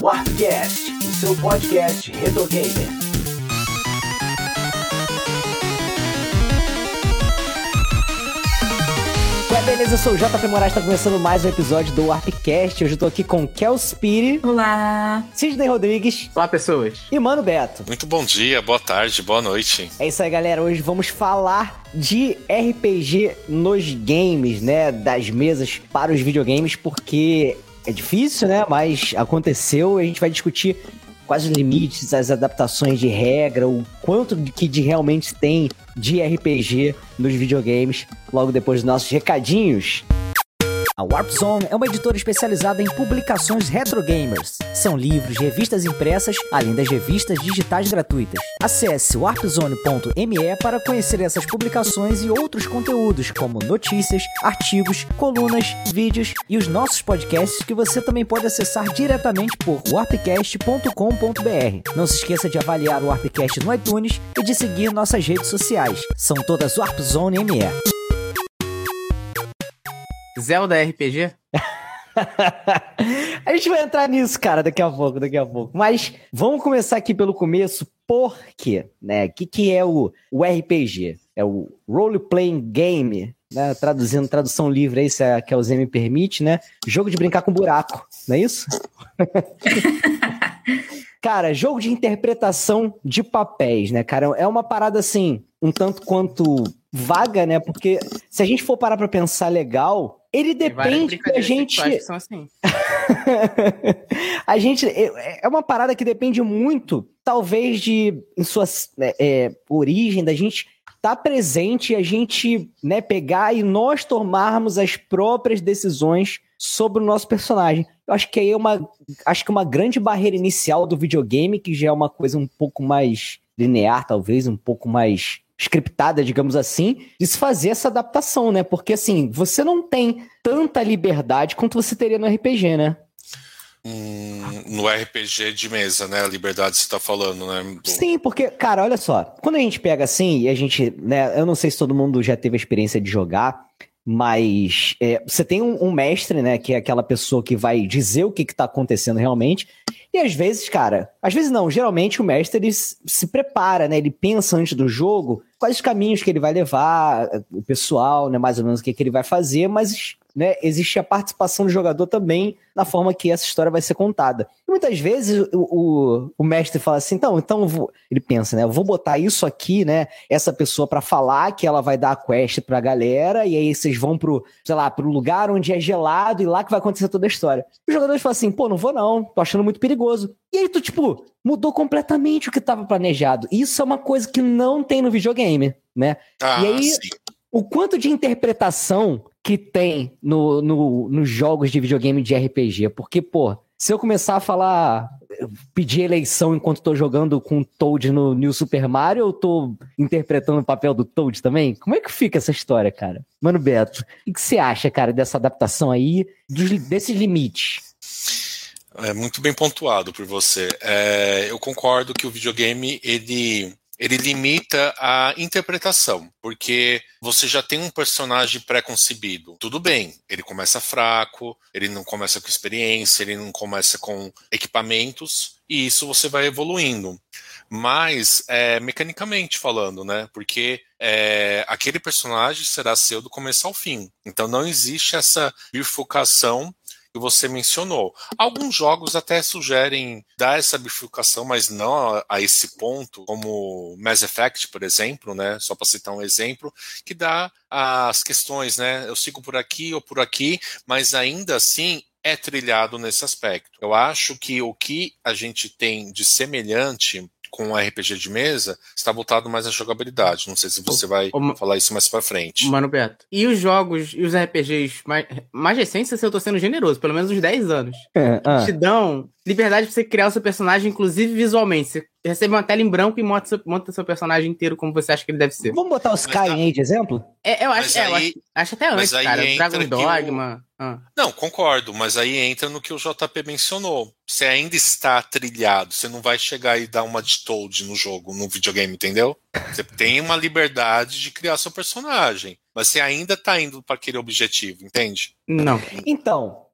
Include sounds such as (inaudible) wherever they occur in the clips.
Warpcast, o seu podcast retro gamer. Ué, beleza, eu sou o JP Moraes, tá começando mais um episódio do Warpcast. Hoje eu tô aqui com Kel Spiri, Olá! Sidney Rodrigues Olá, pessoas. e Mano Beto. Muito bom dia, boa tarde, boa noite. É isso aí, galera. Hoje vamos falar de RPG nos games, né? Das mesas para os videogames, porque é difícil, né? Mas aconteceu e a gente vai discutir quais os limites, as adaptações de regra, o quanto que de realmente tem de RPG nos videogames, logo depois dos nossos recadinhos. A Warp Zone é uma editora especializada em publicações retro gamers. São livros, revistas impressas, além das revistas digitais gratuitas. Acesse warpzone.me para conhecer essas publicações e outros conteúdos, como notícias, artigos, colunas, vídeos e os nossos podcasts que você também pode acessar diretamente por warpcast.com.br. Não se esqueça de avaliar o Warpcast no iTunes e de seguir nossas redes sociais. São todas Warp Zone ME. Zelda RPG? (laughs) a gente vai entrar nisso, cara, daqui a pouco, daqui a pouco. Mas vamos começar aqui pelo começo, porque, né, o que, que é o, o RPG? É o Role Playing Game, né, traduzindo, tradução livre aí, se a Kelze me permite, né? Jogo de brincar com buraco, não é isso? (laughs) cara, jogo de interpretação de papéis, né, cara? É uma parada, assim, um tanto quanto vaga, né? Porque se a gente for parar pra pensar legal, ele depende que a brincadeiras gente... que são assim. (laughs) a gente é uma parada que depende muito, talvez de em sua é, é, origem da gente estar presente e a gente né, pegar e nós tomarmos as próprias decisões sobre o nosso personagem. Eu acho que aí é uma acho que uma grande barreira inicial do videogame que já é uma coisa um pouco mais linear, talvez um pouco mais scriptada, digamos assim, de se fazer essa adaptação, né? Porque assim, você não tem tanta liberdade quanto você teria no RPG, né? Hum, no RPG de mesa, né? A liberdade você tá falando, né? Sim, porque, cara, olha só, quando a gente pega assim, e a gente, né, eu não sei se todo mundo já teve a experiência de jogar, mas é, você tem um, um mestre, né, que é aquela pessoa que vai dizer o que, que tá acontecendo realmente, e às vezes, cara, às vezes não, geralmente o mestre ele se se prepara, né, ele pensa antes do jogo quais os caminhos que ele vai levar, o pessoal, né, mais ou menos o que, que ele vai fazer, mas, né, existe a participação do jogador também na forma que essa história vai ser contada. E muitas vezes o, o, o mestre fala assim, então, então ele pensa, né, eu vou botar isso aqui, né, essa pessoa pra falar que ela vai dar a quest pra galera e aí vocês vão pro, sei lá, pro lugar onde é gelado e lá que vai acontecer toda a história. Os jogadores falam assim, pô, não vou não, tô achando muito perigoso. E aí tu, tipo, mudou completamente o que tava planejado. Isso é uma coisa que não tem no videogame, né? Ah, E aí- sim. O quanto de interpretação que tem no, no- nos jogos de videogame de RPG. Porque, pô, se eu começar a falar, pedir eleição enquanto tô jogando com o Toad no New Super Mario, eu tô interpretando o papel do Toad também? Como é que fica essa história, cara? Mano, Beto, o que você acha, cara, dessa adaptação aí, dos, desses limites? É muito bem pontuado por você. É, eu concordo que o videogame ele ele limita a interpretação, porque você já tem um personagem pré-concebido. Tudo bem, ele começa fraco, ele não começa com experiência, ele não começa com equipamentos, e isso você vai evoluindo. Mas, é, mecanicamente falando, né? Porque é, aquele personagem será seu do começo ao fim. Então não existe essa bifurcação que você mencionou. Alguns jogos até sugerem dar essa bifurcação, mas não a, esse ponto, como Mass Effect, por exemplo, né? Só para citar um exemplo, que dá as questões, né? Eu sigo por aqui ou por aqui, mas ainda assim é trilhado nesse aspecto. Eu acho que o que a gente tem de semelhante com o RPG de mesa está voltado mais à jogabilidade. Não sei se você vai ma- falar isso mais para frente. Mano Beto. E os jogos e os RPGs mais, mais recentes, assim, eu tô sendo generoso, pelo menos uns 10 anos. Ah, Te dão liberdade pra você criar o seu personagem, inclusive visualmente. Você recebe uma tela em branco e monta seu, monta seu personagem inteiro como você acha que ele deve ser. Vamos botar o Skyrim aí de exemplo? É, eu acho, é, eu acho, acho até mas antes, aí cara. entra Dragon que o- Dogma. ah. Não, concordo, mas aí entra no que o JP mencionou. Você ainda está trilhado, você não vai chegar e dar uma de Toad no jogo, no videogame, entendeu? Você tem uma liberdade de criar seu personagem, mas você ainda está indo para aquele objetivo, entende? Não. Então,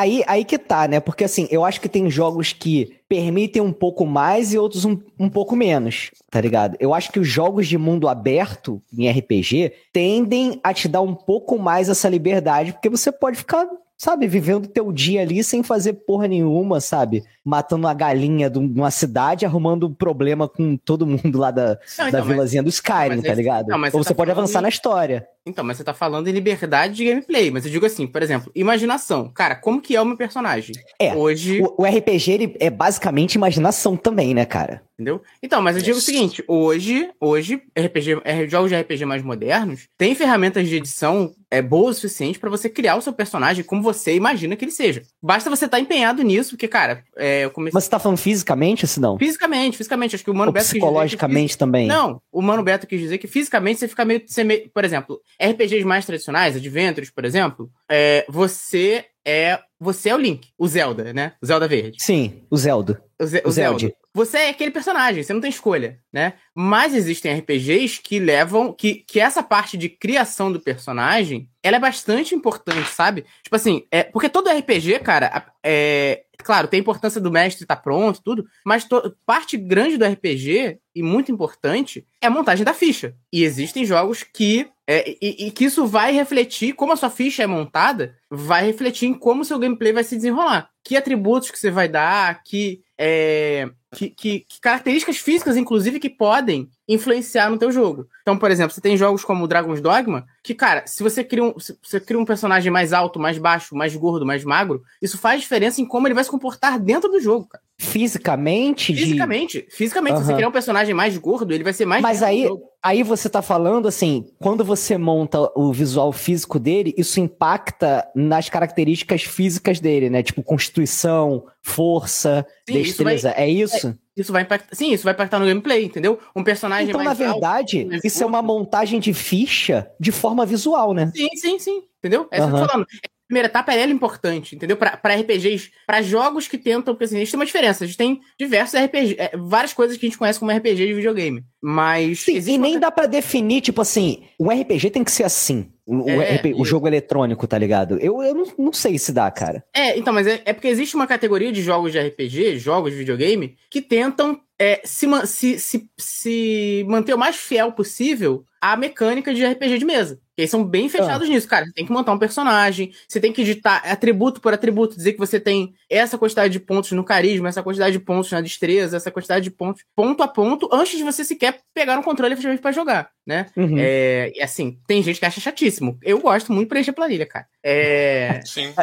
aí, aí que tá, né? Porque assim, eu acho que tem jogos que permitem um pouco mais e outros um, um pouco menos, tá ligado? Eu acho que os jogos de mundo aberto em RPG tendem a te dar um pouco mais essa liberdade, porque você pode ficar sabe, vivendo teu dia ali sem fazer porra nenhuma, sabe? Matando a galinha de uma cidade, arrumando problema com todo mundo lá da, não, então, da vilazinha do Skyrim, tá ligado? Não, Ou você, tá pode avançar na história. Então, mas você tá falando em liberdade de gameplay. Mas eu digo assim, por exemplo, imaginação. Cara, como que é o meu personagem? É. Hoje. O, o RPG ele é basicamente imaginação também, né, cara? Entendeu? Então, mas eu digo o seguinte: hoje, hoje, RPG, jogos de RPG mais modernos têm ferramentas de edição é boa o suficiente para você criar o seu personagem como você imagina que ele seja. Basta você estar tá empenhado nisso, porque, cara, é, eu comecei. Mas você tá falando fisicamente, se não? Fisicamente, fisicamente. Acho que o Mano Ou Beto. Psicologicamente também. Não, o Mano Beto quis dizer que fisicamente você fica meio, você meio. Por exemplo, RPGs mais tradicionais, Adventures, por exemplo, é, você é. Você é o Link, o Zelda, né? O Zelda Verde. Sim, o Zelda. O, Ze o Zelda. Você é aquele personagem, você não tem escolha, né? Mas existem RPGs que levam. Que, que essa parte de criação do personagem ela é bastante importante, sabe? Tipo assim, é, porque todo RPG, cara, é, claro, tem a importância do mestre estar tá pronto, tudo, mas parte grande do RPG, e muito importante, é a montagem da ficha. E existem jogos que. É, e, e, que isso vai refletir, como a sua ficha é montada, vai refletir em como o seu gameplay vai se desenrolar. Que atributos que você vai dar, que é, que, que, que, características físicas, inclusive, que podem influenciar no teu jogo. Então, por exemplo, você tem jogos como Dragon's Dogma, que, cara, se você cria um, se você cria um personagem mais alto, mais baixo, mais gordo, mais magro, isso faz diferença em como ele vai se comportar dentro do jogo, cara. Fisicamente? Fisicamente. De... Fisicamente. Uhum. Se você criar um personagem mais gordo, ele vai ser mais. Mas aí, aí você tá falando assim, quando você monta o visual físico dele, isso impacta nas características físicas dele, né? Tipo, constituição, força, Sim, destreza. Isso vai... É isso? É isso vai impactar. Sim, isso vai impactar no gameplay, entendeu? Um personagem então, na verdade, alto, isso é uma montagem de ficha de forma visual, né? Sim, sim, sim. Entendeu? É isso uhum. que eu tô falando primeira etapa ela é importante, entendeu? Para RPGs, para jogos que tentam. Porque assim, a gente tem uma diferença. A gente tem diversos RPGs, é, várias coisas que a gente conhece como RPG de videogame. Mas. Sim, e nem dá para definir, tipo assim, um RPG tem que ser assim. O, é, o jogo eletrônico, tá ligado? Eu, eu não, não, sei se dá, cara. É, então, mas é, é, porque existe uma categoria de jogos de RPG, jogos de videogame, que tentam é, se, se, se, se manter o mais fiel possível à mecânica de RPG de mesa. Eles são bem fechados ah. nisso, cara. Você tem que montar um personagem, você tem que editar atributo por atributo, dizer que você tem essa quantidade de pontos no carisma, essa quantidade de pontos na destreza, essa quantidade de pontos, ponto a ponto, antes de você sequer pegar um controle efetivamente pra jogar, né? Uhum. É, e assim, tem gente que acha chatíssimo. Eu gosto muito de preencher planilha, cara. É... Sim.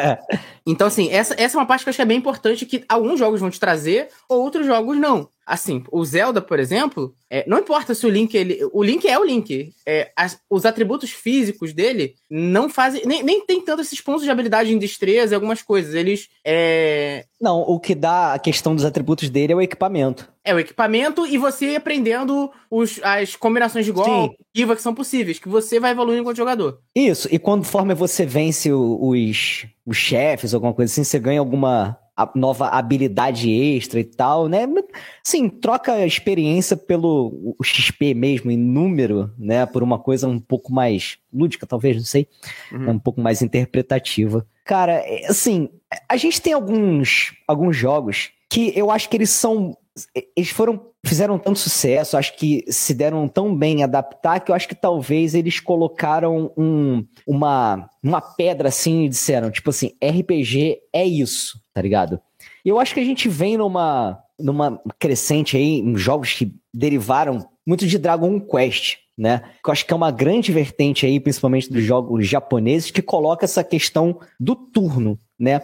Então, assim, essa, essa é uma parte que eu acho que é bem importante que alguns jogos vão te trazer, outros jogos não. Assim, o Zelda, por exemplo, é, não importa se o Link ele, o Link é o Link. É, as, os atributos físicos dele não fazem nem, nem tem tanto esses pontos de habilidade em destreza e algumas coisas. Eles é... não, o que dá a questão dos atributos dele é o equipamento. É o equipamento e você aprendendo os, as combinações de golpe que são possíveis, que você vai evoluindo enquanto jogador. Isso. E conforme você vence os, os chefes, alguma coisa assim, você ganha alguma nova habilidade extra e tal, né? Sim, troca experiência pelo XP mesmo, em número, né? Por uma coisa um pouco mais lúdica, talvez, não sei. Uhum. Um pouco mais interpretativa. Cara, é, assim, a gente tem alguns, alguns jogos que eu acho que eles são. Eles foram. Fizeram tanto sucesso, acho que se deram tão bem adaptar que eu acho que talvez eles colocaram um, uma, uma pedra assim e disseram, tipo assim, RPG é isso tá ligado? E eu acho que a gente vem numa, numa crescente aí, em jogos que derivaram muito de Dragon Quest, né? Que eu acho que é uma grande vertente aí, principalmente dos jogos japoneses, que coloca essa questão do turno, né?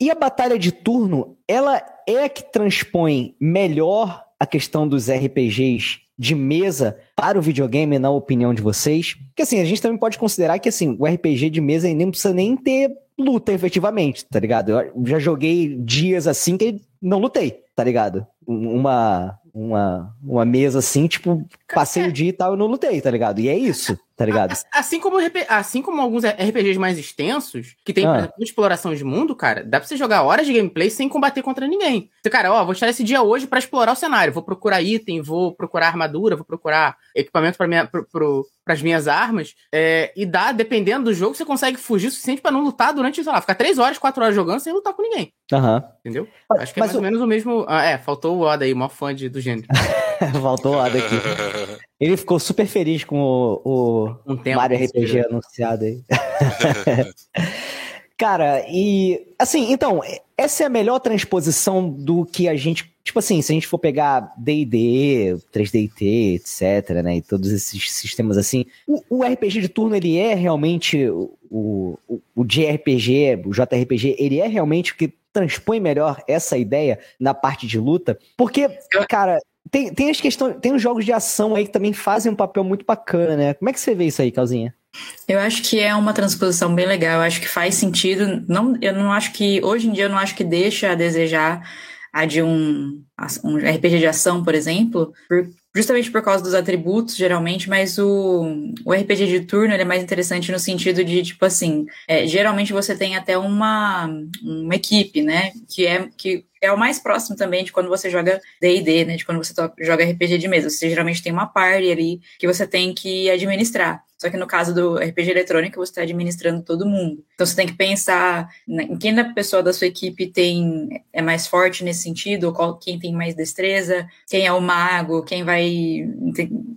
E a batalha de turno, ela é a que transpõe melhor a questão dos RPGs de mesa para o videogame, na opinião de vocês? Porque assim, a gente também pode considerar que assim, o RPG de mesa nem precisa nem ter luta efetivamente, tá ligado? Eu já joguei dias assim que não lutei, tá ligado? Uma, uma, uma mesa assim, tipo, passei o dia e tal, eu não lutei, tá ligado? E é isso. Tá ligado? Assim como, assim como alguns RPGs mais extensos, que tem ah. exploração de mundo, cara, dá pra você jogar horas de gameplay sem combater contra ninguém. Você, cara, ó, vou tirar esse dia hoje para explorar o cenário. Vou procurar item, vou procurar armadura, vou procurar equipamento para minha, pro, pro, pras minhas armas. É, e dá, dependendo do jogo, você consegue fugir o suficiente para não lutar durante, sei lá, ficar 3 horas, 4 horas jogando sem lutar com ninguém. Uhum. Entendeu? Acho que é mais o... ou menos o mesmo. Ah, é, faltou o Oda aí, maior fã de, do gênero. (laughs) faltou o Oda aqui. Ele ficou super feliz com o, o um Mario RPG anunciado aí. (laughs) Cara, e assim, então, essa é a melhor transposição do que a gente. Tipo assim, se a gente for pegar DD, 3DT, etc., né? E todos esses sistemas assim, o, o RPG de turno, ele é realmente o, o, o JRPG, o JRPG, ele é realmente o que transpõe melhor essa ideia na parte de luta. Porque, cara, tem, tem as questões. Tem os jogos de ação aí que também fazem um papel muito bacana, né? Como é que você vê isso aí, Calzinha? Eu acho que é uma transposição bem legal, eu acho que faz sentido. Não, eu não acho que, hoje em dia, eu não acho que deixa a desejar a de um, um RPG de ação, por exemplo, por, justamente por causa dos atributos, geralmente, mas o, o RPG de turno é mais interessante no sentido de, tipo assim, é, geralmente você tem até uma, uma equipe, né, que é, que é o mais próximo também de quando você joga D&D, né, de quando você joga RPG de mesa. Você geralmente tem uma party ali que você tem que administrar. Só que no caso do RPG eletrônico, você está administrando todo mundo. Então você tem que pensar em quem da pessoa da sua equipe tem é mais forte nesse sentido, qual, quem tem mais destreza, quem é o mago, quem vai.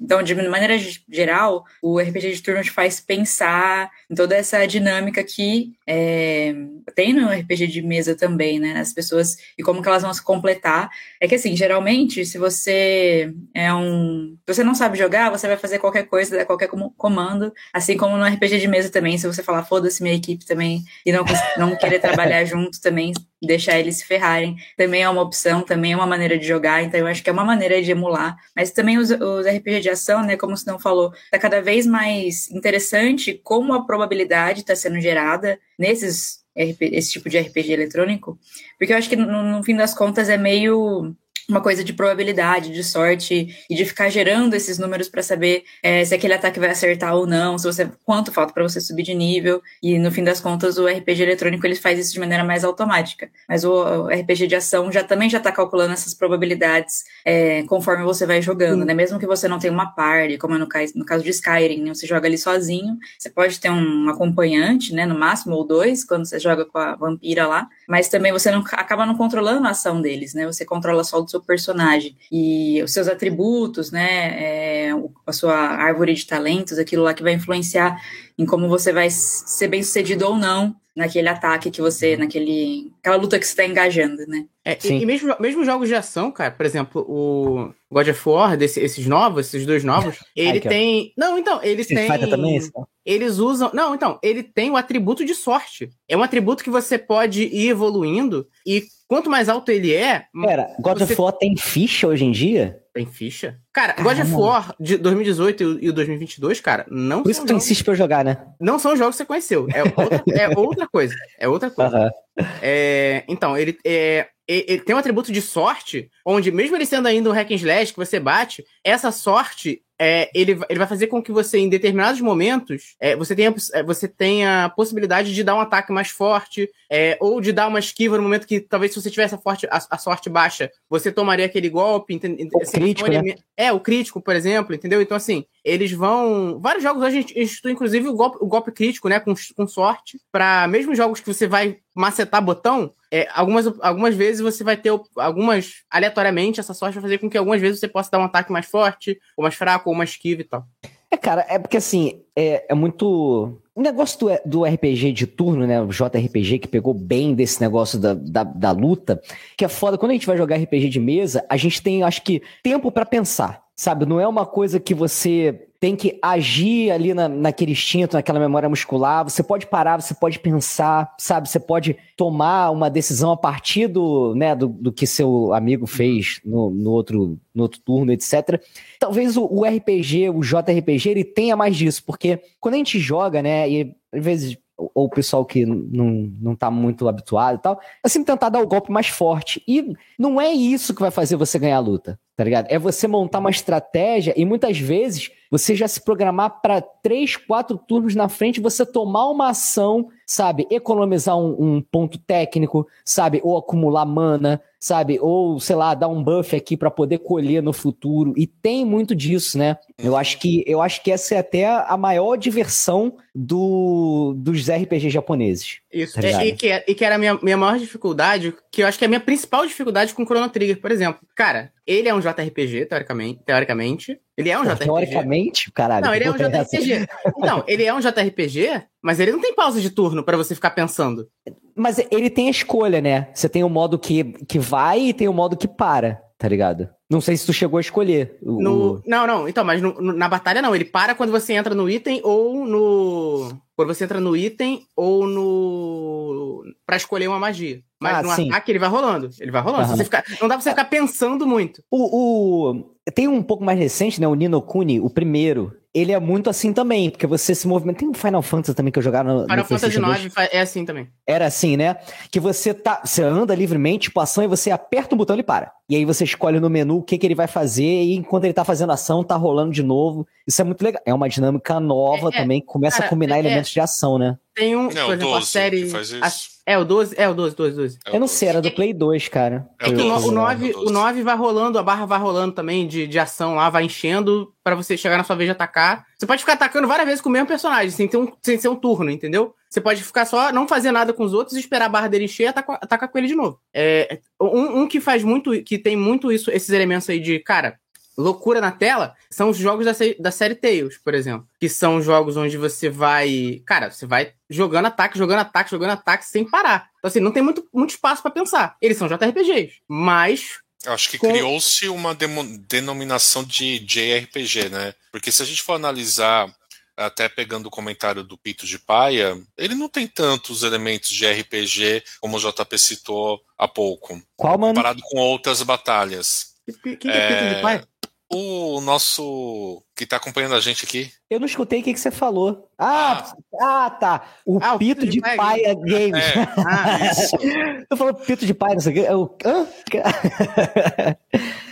Então, de maneira geral, o RPG de turno te faz pensar em toda essa dinâmica que é, tem no RPG de mesa também, né? As pessoas e como que elas vão se completar. É que assim, geralmente, se você é um. Se você não sabe jogar, você vai fazer qualquer coisa, qualquer comando assim como no RPG de mesa também, se você falar foda-se minha equipe também e não, não querer trabalhar (laughs) junto também, deixar eles se ferrarem, também é uma opção, também é uma maneira de jogar, então eu acho que é uma maneira de emular, mas também os, os RPG de ação, né, como o Sinão falou, tá cada vez mais interessante como a probabilidade está sendo gerada nesses esse tipo de RPG eletrônico, porque eu acho que no, no fim das contas é meio uma coisa de probabilidade, de sorte e de ficar gerando esses números para saber é, se aquele ataque vai acertar ou não, se você quanto falta para você subir de nível e no fim das contas o RPG eletrônico ele faz isso de maneira mais automática, mas o, o RPG de ação já também já está calculando essas probabilidades é, conforme você vai jogando, né? Mesmo que você não tenha uma party, como é no, no caso de Skyrim, né? você joga ali sozinho, você pode ter um acompanhante, né? No máximo ou dois quando você joga com a vampira lá, mas também você não acaba não controlando a ação deles, né? Você controla só do seu personagem. E os seus atributos, né? É, a sua árvore de talentos, aquilo lá que vai influenciar em como você vai ser bem sucedido ou não naquele ataque que você, naquele. aquela luta que você está engajando, né? É, e, e, mesmo, mesmo jogos de ação, cara, por exemplo, o God of War, desse, esses novos, esses dois novos, (laughs) ele tem. Não, então, eles têm. Também, eles usam. Não, então, ele tem o atributo de sorte. É um atributo que você pode ir evoluindo e quanto mais alto ele é. Pera, God você... of War tem ficha hoje em dia? Tem ficha? Cara, Caramba. God of War de 2018 e o 2022, cara, não Por isso tu jogos... insiste pra eu jogar, né? Não são jogos que você conheceu. É outra, é outra coisa. É outra coisa. (laughs) Uhum. É, então, ele, é, ele tem um atributo de sorte, onde mesmo ele sendo ainda um hack and slash que você bate, essa sorte é, ele, ele vai fazer com que você, em determinados momentos, é, você, tenha, é, você tenha a possibilidade de dar um ataque mais forte, é, ou de dar uma esquiva no momento que talvez se você tivesse a, forte, a, a sorte baixa, você tomaria aquele golpe. Entende, o assim, crítico, né? É, o crítico, por exemplo, entendeu? Então, assim, eles vão. Vários jogos hoje instituem, inclusive, o golpe, o golpe crítico, né? Com, com sorte. para mesmo jogos que você vai macetar botão, é, algumas, algumas vezes você vai ter algumas. Aleatoriamente, essa sorte vai fazer com que algumas vezes você possa dar um ataque mais forte, ou mais fraco, ou mais esquiva e tal. É, cara, é porque assim, é, é muito. O negócio do, do RPG de turno, né? O JRPG, que pegou bem desse negócio da, da, da luta, que é foda. Quando a gente vai jogar RPG de mesa, a gente tem, acho que, tempo para pensar. Sabe? Não é uma coisa que você tem que agir ali na, naquele instinto, naquela memória muscular. Você pode parar, você pode pensar, sabe? Você pode tomar uma decisão a partir do, né, do, do que seu amigo fez no, no, outro, no outro turno, etc. Talvez o, o RPG, o JRPG, ele tenha mais disso, porque quando a gente joga, né, e às vezes ou o pessoal que não, não tá muito habituado e tal, é sempre tentar dar o golpe mais forte. E não é isso que vai fazer você ganhar a luta, tá ligado? É você montar uma estratégia e muitas vezes você já se programar para três, quatro turnos na frente, você tomar uma ação, sabe? Economizar um, um ponto técnico, sabe? Ou acumular mana, sabe? Ou, sei lá, dar um buff aqui para poder colher no futuro. E tem muito disso, né? Eu acho que eu acho que essa é até a maior diversão do, dos RPG japoneses. Isso, tá e, que, e que era a minha, minha maior dificuldade, que eu acho que é a minha principal dificuldade com Chrono Trigger, por exemplo. Cara, ele é um JRPG, teoricamente. teoricamente. Ele é um JRPG. Teoricamente, caralho. Não, ele é um JRPG. não, ele é um JRPG, mas ele não tem pausa de turno para você ficar pensando. Mas ele tem a escolha, né? Você tem o modo que, que vai e tem o modo que para, tá ligado? Não sei se tu chegou a escolher. O... No... Não, não. Então, mas no, no, na batalha não. Ele para quando você entra no item ou no. Quando você entra no item ou no. pra escolher uma magia. Mas ah, no sim. ataque ele vai rolando. Ele vai rolando. Uhum. Ficar... Não dá pra você ficar pensando muito. O, o, Tem um pouco mais recente, né? O Nino Kuni, o primeiro. Ele é muito assim também, porque você se movimenta. Tem um Final Fantasy também que eu jogava no. Final no Fantasy IX é assim também. Era assim, né? Que você tá. Você anda livremente, tipo, ação, e você aperta um botão e ele para. E aí você escolhe no menu o que, que ele vai fazer, e enquanto ele tá fazendo ação, tá rolando de novo. Isso é muito legal. É uma dinâmica nova é, é. também, que começa cara, a combinar é, elementos de ação, né? Tem um, não, por exemplo, 12, a série. A, é, o 12, é o 12, 12, 12. É eu não sei, era do Play 2, cara. É o, 12, o, 9, o 9 vai rolando, a barra vai rolando também de, de ação lá, vai enchendo para você chegar na sua vez de atacar. Você pode ficar atacando várias vezes com o mesmo personagem, sem, ter um, sem ser um turno, entendeu? Você pode ficar só, não fazer nada com os outros, esperar a barra dele encher e atacar, atacar com ele de novo. É, um, um que faz muito, que tem muito isso, esses elementos aí de, cara, loucura na tela são os jogos da, da série Tales, por exemplo. Que são jogos onde você vai. Cara, você vai jogando ataque, jogando ataque, jogando ataque sem parar. Então, assim, não tem muito, muito espaço para pensar. Eles são JRPGs, mas. Acho que criou-se uma denominação de JRPG, né? Porque se a gente for analisar até pegando o comentário do Pito de Paia, ele não tem tantos elementos de RPG como o JP citou há pouco. Qual, mano? Comparado com outras batalhas. Quem que é, Pito de Paia? O nosso que tá acompanhando a gente aqui. Eu não escutei o que, que você falou. Ah, ah, ah tá. O ah, Pito o de, de Paia (laughs) Games. É. ah, isso. (laughs) Eu falo Pito de Paia, não sei o que. Eu...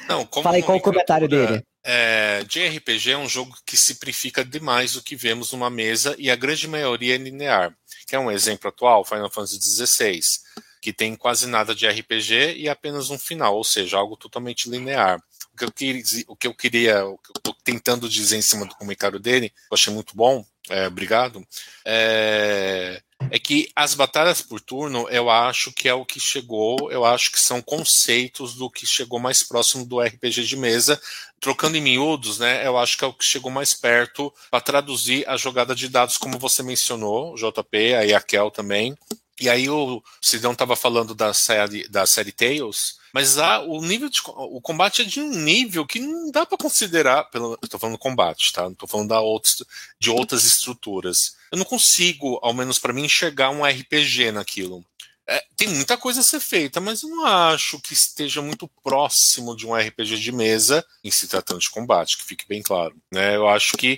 Não, como Fala aí qual o comentário dele. É, JRPG é um jogo que simplifica demais o que vemos numa mesa e a grande maioria é linear. Que é um exemplo atual, Final Fantasy XVI, que tem quase nada de RPG e apenas um final, ou seja, algo totalmente linear o que eu queria, o que eu queria, o que eu tô tentando dizer em cima do comentário dele, eu achei muito bom, é, obrigado, é, é, que as batalhas por turno eu acho que é o que chegou, eu acho que são conceitos do que chegou mais próximo do RPG de mesa. Trocando em miúdos, né? Eu acho que é o que chegou mais perto para traduzir a jogada de dados, como você mencionou, JP, aí a Kel também. E aí o Sidão estava falando da série, da série Tales, mas a, o nível de, o combate é de um nível que não dá para considerar, pelo, eu tô falando combate, tá? Não tô falando da outros, de outras estruturas. Eu não consigo, ao menos para mim, enxergar um RPG naquilo. É, tem muita coisa a ser feita, mas eu não acho que esteja muito próximo de um RPG de mesa em se tratando de combate, que fique bem claro. Né? Eu acho que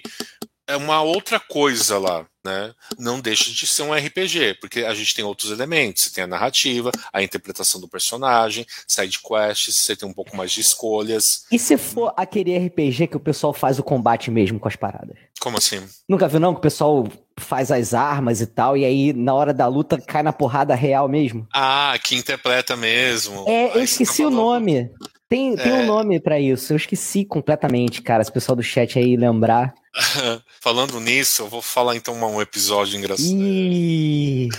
é uma outra coisa lá, né? Não deixa de ser um RPG, porque a gente tem outros elementos, você tem a narrativa, a interpretação do personagem, side quests, você tem um pouco mais de escolhas. E se for aquele RPG que o pessoal faz o combate mesmo com as paradas? Como assim? Nunca viu não que o pessoal faz as armas e tal, e aí na hora da luta cai na porrada real mesmo? Ah, que interpreta mesmo. É, eu esqueci tá o nome. Tem, tem é... um nome para isso, eu esqueci completamente, cara. Se o pessoal do chat aí lembrar. (laughs) Falando nisso, eu vou falar então um episódio engraçado. Ih...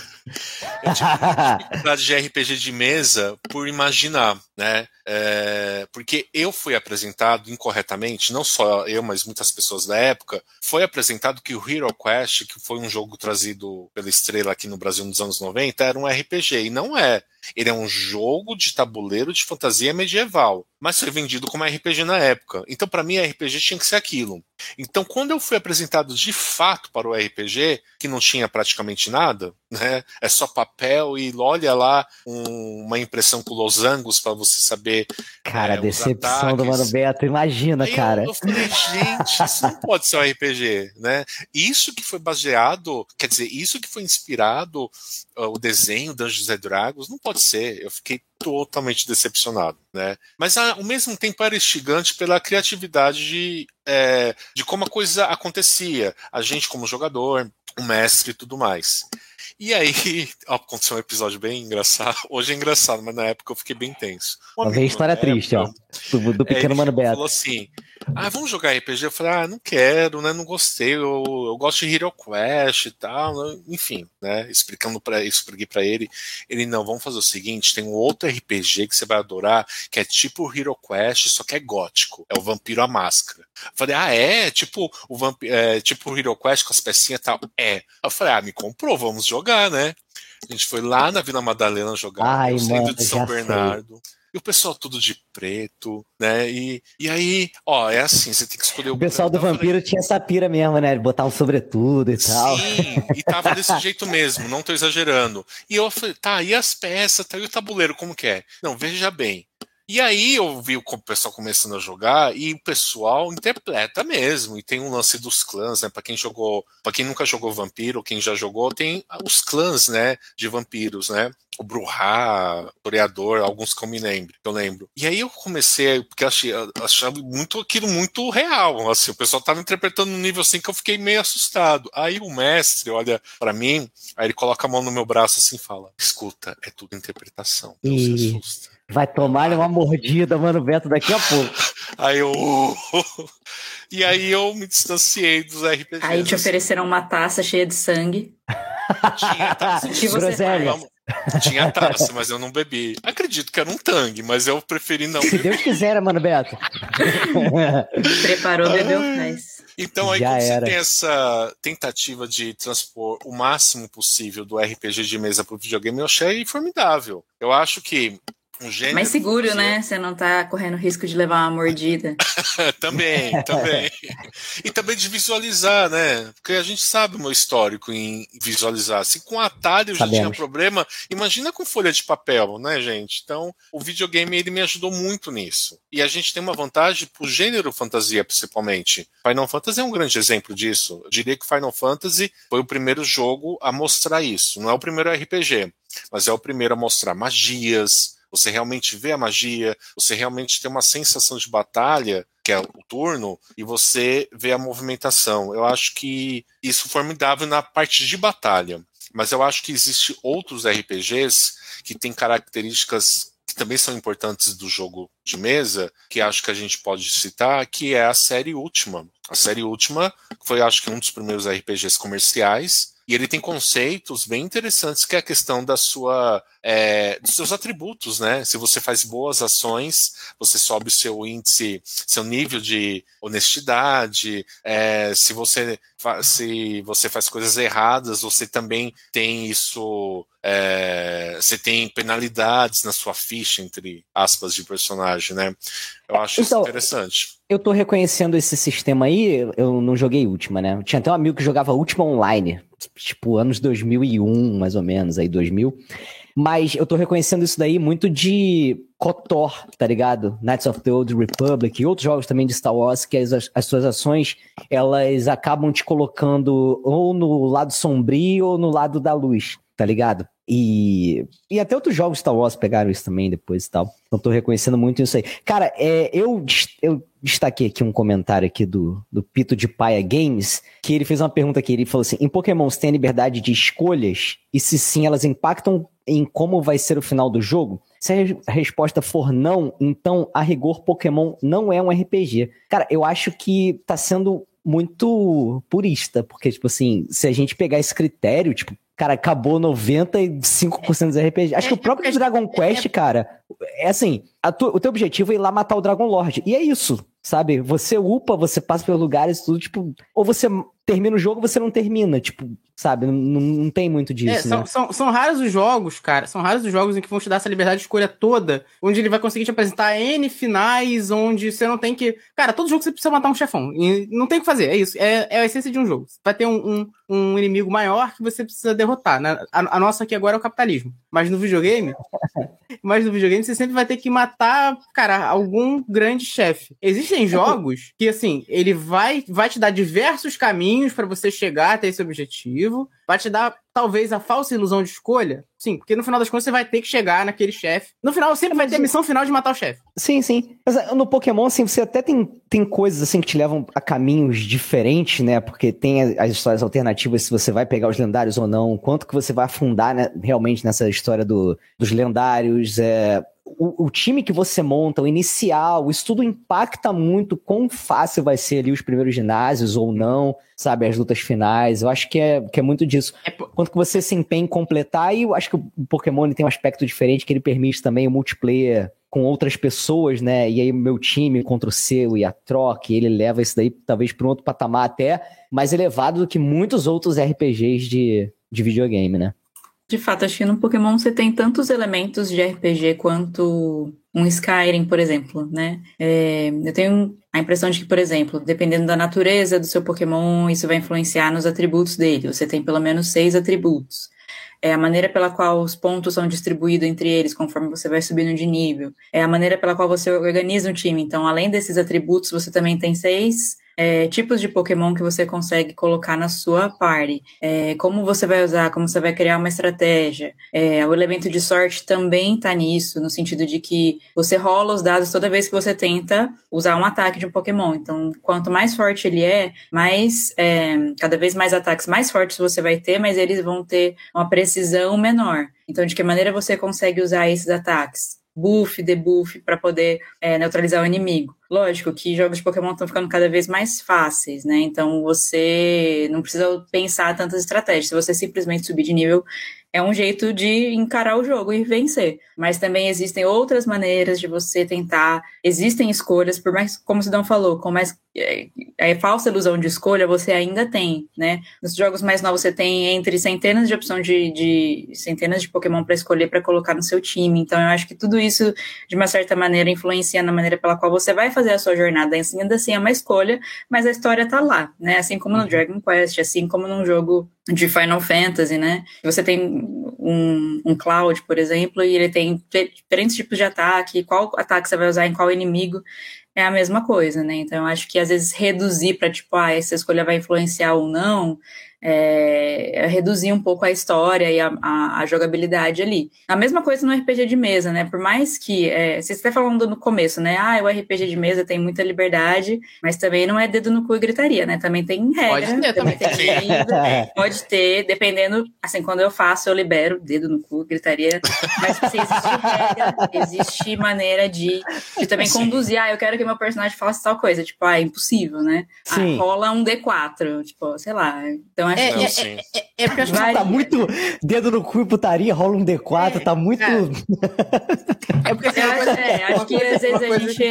Eu tive (laughs) dificuldade de RPG de mesa por imaginar, né? É, porque eu fui apresentado incorretamente, não só eu, mas muitas pessoas da época, foi apresentado que o Hero Quest, que foi um jogo trazido pela estrela aqui no Brasil nos anos 90, era um RPG, e não é. Ele é um jogo de tabuleiro de fantasia medieval, mas foi vendido como RPG na época. Então, para mim, RPG tinha que ser aquilo. Então, quando eu fui apresentado de fato para o RPG, que não tinha praticamente nada, né? É só papel e olha lá um, uma impressão com losangos para você saber. Cara, é, a decepção do Mano Beto, imagina, Aí cara. Eu, eu falei, gente, isso não pode ser um RPG, né? Isso que foi baseado, quer dizer, isso que foi inspirado, uh, o desenho Dungeons and Dragons, não pode ser. Eu fiquei totalmente decepcionado, né? Mas ao mesmo tempo era instigante pela criatividade de, é, de como a coisa acontecia. A gente como jogador, o mestre e tudo mais. E aí, (laughs) ó, aconteceu um episódio bem engraçado. (laughs) Hoje é engraçado, mas na época eu fiquei bem tenso. Um Uma história época, triste, ó. Do, do pequeno é, Mano Beto. falou assim: ah, vamos jogar RPG? Eu falei, ah, não quero, né? Não gostei, eu, eu gosto de Hero Quest e tal, né? enfim, né? Explicando para expliquei para ele. Ele, não, vamos fazer o seguinte: tem um outro RPG que você vai adorar, que é tipo Hero Quest, só que é gótico. É o Vampiro à Máscara. Eu falei, ah, é? Tipo o Vamp é, tipo o Hero Quest com as pecinhas e tal. É. Eu falei, ah, me comprou, vamos jogar, né? A gente foi lá na Vila Madalena jogar, Ai, no centro de São Bernardo. Sei. E o pessoal tudo de preto, né? E, e aí, ó, é assim, você tem que escolher o. O pessoal do vampiro falei, tinha essa pira mesmo, né? Botar um sobretudo e tal. Sim, e tava desse jeito mesmo, não tô exagerando. E eu falei, tá, e as peças, tá, e o tabuleiro, como que é? Não, veja bem. E aí eu vi o pessoal começando a jogar e o pessoal interpreta mesmo. E tem um lance dos clãs, né? Para quem jogou, para quem nunca jogou vampiro, quem já jogou, tem os clãs, né, de vampiros, né? O Bruhá, Toreador, alguns que eu me lembro, eu lembro. E aí eu comecei, porque achei, achava muito aquilo muito real, assim, o pessoal tava interpretando num nível assim que eu fiquei meio assustado. Aí o mestre olha para mim, aí ele coloca a mão no meu braço assim e fala: "Escuta, é tudo interpretação". Não e... se assusta. Vai tomar uma mordida, mano, Beto, daqui a pouco. Aí eu. (laughs) e aí eu me distanciei dos RPGs. Aí te ofereceram uma taça cheia de sangue. Tinha taça. (laughs) que você Tinha taça, mas eu não bebi. Acredito que era um tangue, mas eu preferi não Se beber. Deus quiser, mano, Beto. (laughs) Preparou, bebeu, mas. Então aí quando você tem essa tentativa de transpor o máximo possível do RPG de mesa para o videogame, eu achei formidável. Eu acho que um gênero Mais seguro, né? Você não tá correndo risco de levar uma mordida. (laughs) também, também. e também de visualizar, né? Porque a gente sabe o meu histórico em visualizar. Se com atalho já tinha problema, imagina com folha de papel, né, gente? Então, o videogame ele me ajudou muito nisso. E a gente tem uma vantagem pro gênero fantasia, principalmente. Final Fantasy é um grande exemplo disso. Eu diria que Final Fantasy foi o primeiro jogo a mostrar isso. Não é o primeiro RPG, mas é o primeiro a mostrar magias, você realmente vê a magia, você realmente tem uma sensação de batalha, que é o turno, e você vê a movimentação. Eu acho que isso é formidável na parte de batalha. Mas eu acho que existe outros RPGs que têm características que também são importantes do jogo de mesa, que acho que a gente pode citar, que é a série Última. A série Última foi, acho que, um dos primeiros RPGs comerciais, e ele tem conceitos bem interessantes, que é a questão da sua, é, dos seus atributos, né? Se você faz boas ações, você sobe o seu índice, seu nível de honestidade. É, se você se você faz coisas erradas, você também tem isso. É, você tem penalidades na sua ficha, entre aspas, de personagem, né? Eu acho então, isso interessante. Eu tô reconhecendo esse sistema aí, eu não joguei Última, né? Tinha até um amigo que jogava Última online, tipo anos 2001, mais ou menos, aí 2000. Mas eu tô reconhecendo isso daí muito de KOTOR, tá ligado? Knights of the Old Republic e outros jogos também de Star Wars que as, as suas ações, elas acabam te colocando ou no lado sombrio ou no lado da luz, tá ligado? E, e até outros jogos Star Wars pegaram isso também depois e tal. Então tô reconhecendo muito isso aí. Cara, é, eu, eu destaquei aqui um comentário aqui do, do Pito de Paia Games, que ele fez uma pergunta aqui, ele falou assim, em Pokémon você tem a liberdade de escolhas? E se sim, elas impactam em como vai ser o final do jogo? Se a resposta for não, então a rigor Pokémon não é um RPG. Cara, eu acho que tá sendo muito purista, porque, tipo assim, se a gente pegar esse critério, tipo, cara, acabou 95% dos RPG. Acho que o próprio Dragon Quest, cara, é assim, tu, o teu objetivo é ir lá matar o Dragon Lord. E é isso, sabe? Você upa, você passa pelos lugares, tudo, tipo, ou você termina o jogo ou você não termina. Tipo, sabe? Não, não tem muito disso. É, são, né? são, são, raros os jogos, cara. São raros os jogos em que vão te dar essa liberdade de escolha toda, onde ele vai conseguir te apresentar N finais, onde você não tem que. Cara, todo jogo você precisa matar um chefão. E não tem o que fazer, é isso. É, é a essência de um jogo. Vai ter um, um, um inimigo maior que você precisa derrotar. Né? A, a, nossa aqui agora é o capitalismo. Mas no videogame. (laughs) mas no videogame você sempre vai ter que matar, cara, algum grande chefe. Existem é jogos que, assim, ele vai, vai te dar diversos caminhos para você chegar até esse objetivo, vai te dar talvez a falsa ilusão de escolha. Sim, porque no final das contas você vai ter que chegar naquele chefe. No final sempre vai ter a missão final de matar o chefe. Sim, sim. Mas ah, no Pokémon, assim, você até tem, tem coisas assim que te levam a caminhos diferentes, né? Porque tem as histórias alternativas se você vai pegar os lendários ou não, quanto que você vai afundar né, realmente nessa história do, dos lendários. É, o, o, time que você monta, o inicial, isso tudo impacta muito quão fácil vai ser ali os primeiros ginásios ou não, sabe, as lutas finais. Eu acho que é, que é muito disso. É, Quanto que você se empenha em completar, e eu acho que o Pokémon tem um aspecto diferente que ele permite também o multiplayer com outras pessoas, né? E aí o meu time contra o seu e a troca, e ele leva isso daí talvez para um outro patamar até mais elevado do que muitos outros RPGs de, de videogame, né? De fato, acho que no Pokémon você tem tantos elementos de RPG quanto um Skyrim, por exemplo, né? É, eu tenho a impressão de que, por exemplo, dependendo da natureza do seu Pokémon, isso vai influenciar nos atributos dele. Você tem pelo menos seis atributos. É a maneira pela qual os pontos são distribuídos entre eles conforme você vai subindo de nível. É a maneira pela qual você organiza um time. Então, além desses atributos, você também tem seis é, tipos de Pokémon que você consegue colocar na sua party, é, como você vai usar, como você vai criar uma estratégia. É, o elemento de sorte também está nisso, no sentido de que você rola os dados toda vez que você tenta usar um ataque de um Pokémon. Então, quanto mais forte ele é, mais é, cada vez mais ataques mais fortes você vai ter, mas eles vão ter uma precisão menor. Então, de que maneira você consegue usar esses ataques? Buff, debuff, para poder é, neutralizar o inimigo. Lógico que jogos de Pokémon estão ficando cada vez mais fáceis, né? Então você não precisa pensar tantas estratégias. Se você simplesmente subir de nível, é um jeito de encarar o jogo e vencer. Mas também existem outras maneiras de você tentar. Existem escolhas, por mais, como o Sidão falou, com mais é, é, falsa ilusão de escolha, você ainda tem, né? Nos jogos mais novos você tem entre centenas de opções de, de centenas de Pokémon para escolher para colocar no seu time. Então eu acho que tudo isso, de uma certa maneira, influencia na maneira pela qual você vai fazer a sua jornada. Ainda assim é uma escolha, mas a história tá lá, né? Assim como no uhum. Dragon Quest, assim como num jogo de Final Fantasy, né? Você tem um, um Cloud, por exemplo, e ele tem diferentes tipos de ataque, qual ataque você vai usar em qual inimigo é a mesma coisa, né? Então, eu acho que às vezes reduzir para tipo, ah, essa escolha vai influenciar ou não, é, reduzir um pouco a história e a, a, a, jogabilidade ali. A mesma coisa no RPG de mesa, né? Por mais que, é, vocês até falando no começo, né? Ah, o RPG de mesa tem muita liberdade, mas também não é dedo no cu e gritaria, né? Também tem regra. Pode ter, também tem regra, (laughs) pode ter, dependendo, assim, quando eu faço, eu libero dedo no cu, gritaria, mas assim, existe regra, existe maneira de, de também Sim. conduzir, ah, eu quero que meu personagem faça tal coisa, tipo, ah, é impossível, né? Ah, rola um D4, tipo, sei lá, então então acho é, que. É, é, é, é porque acho que tá muito dedo no cu e putaria, rola um D4, é, tá muito. É, é porque assim, é, (laughs) acho que às vezes a gente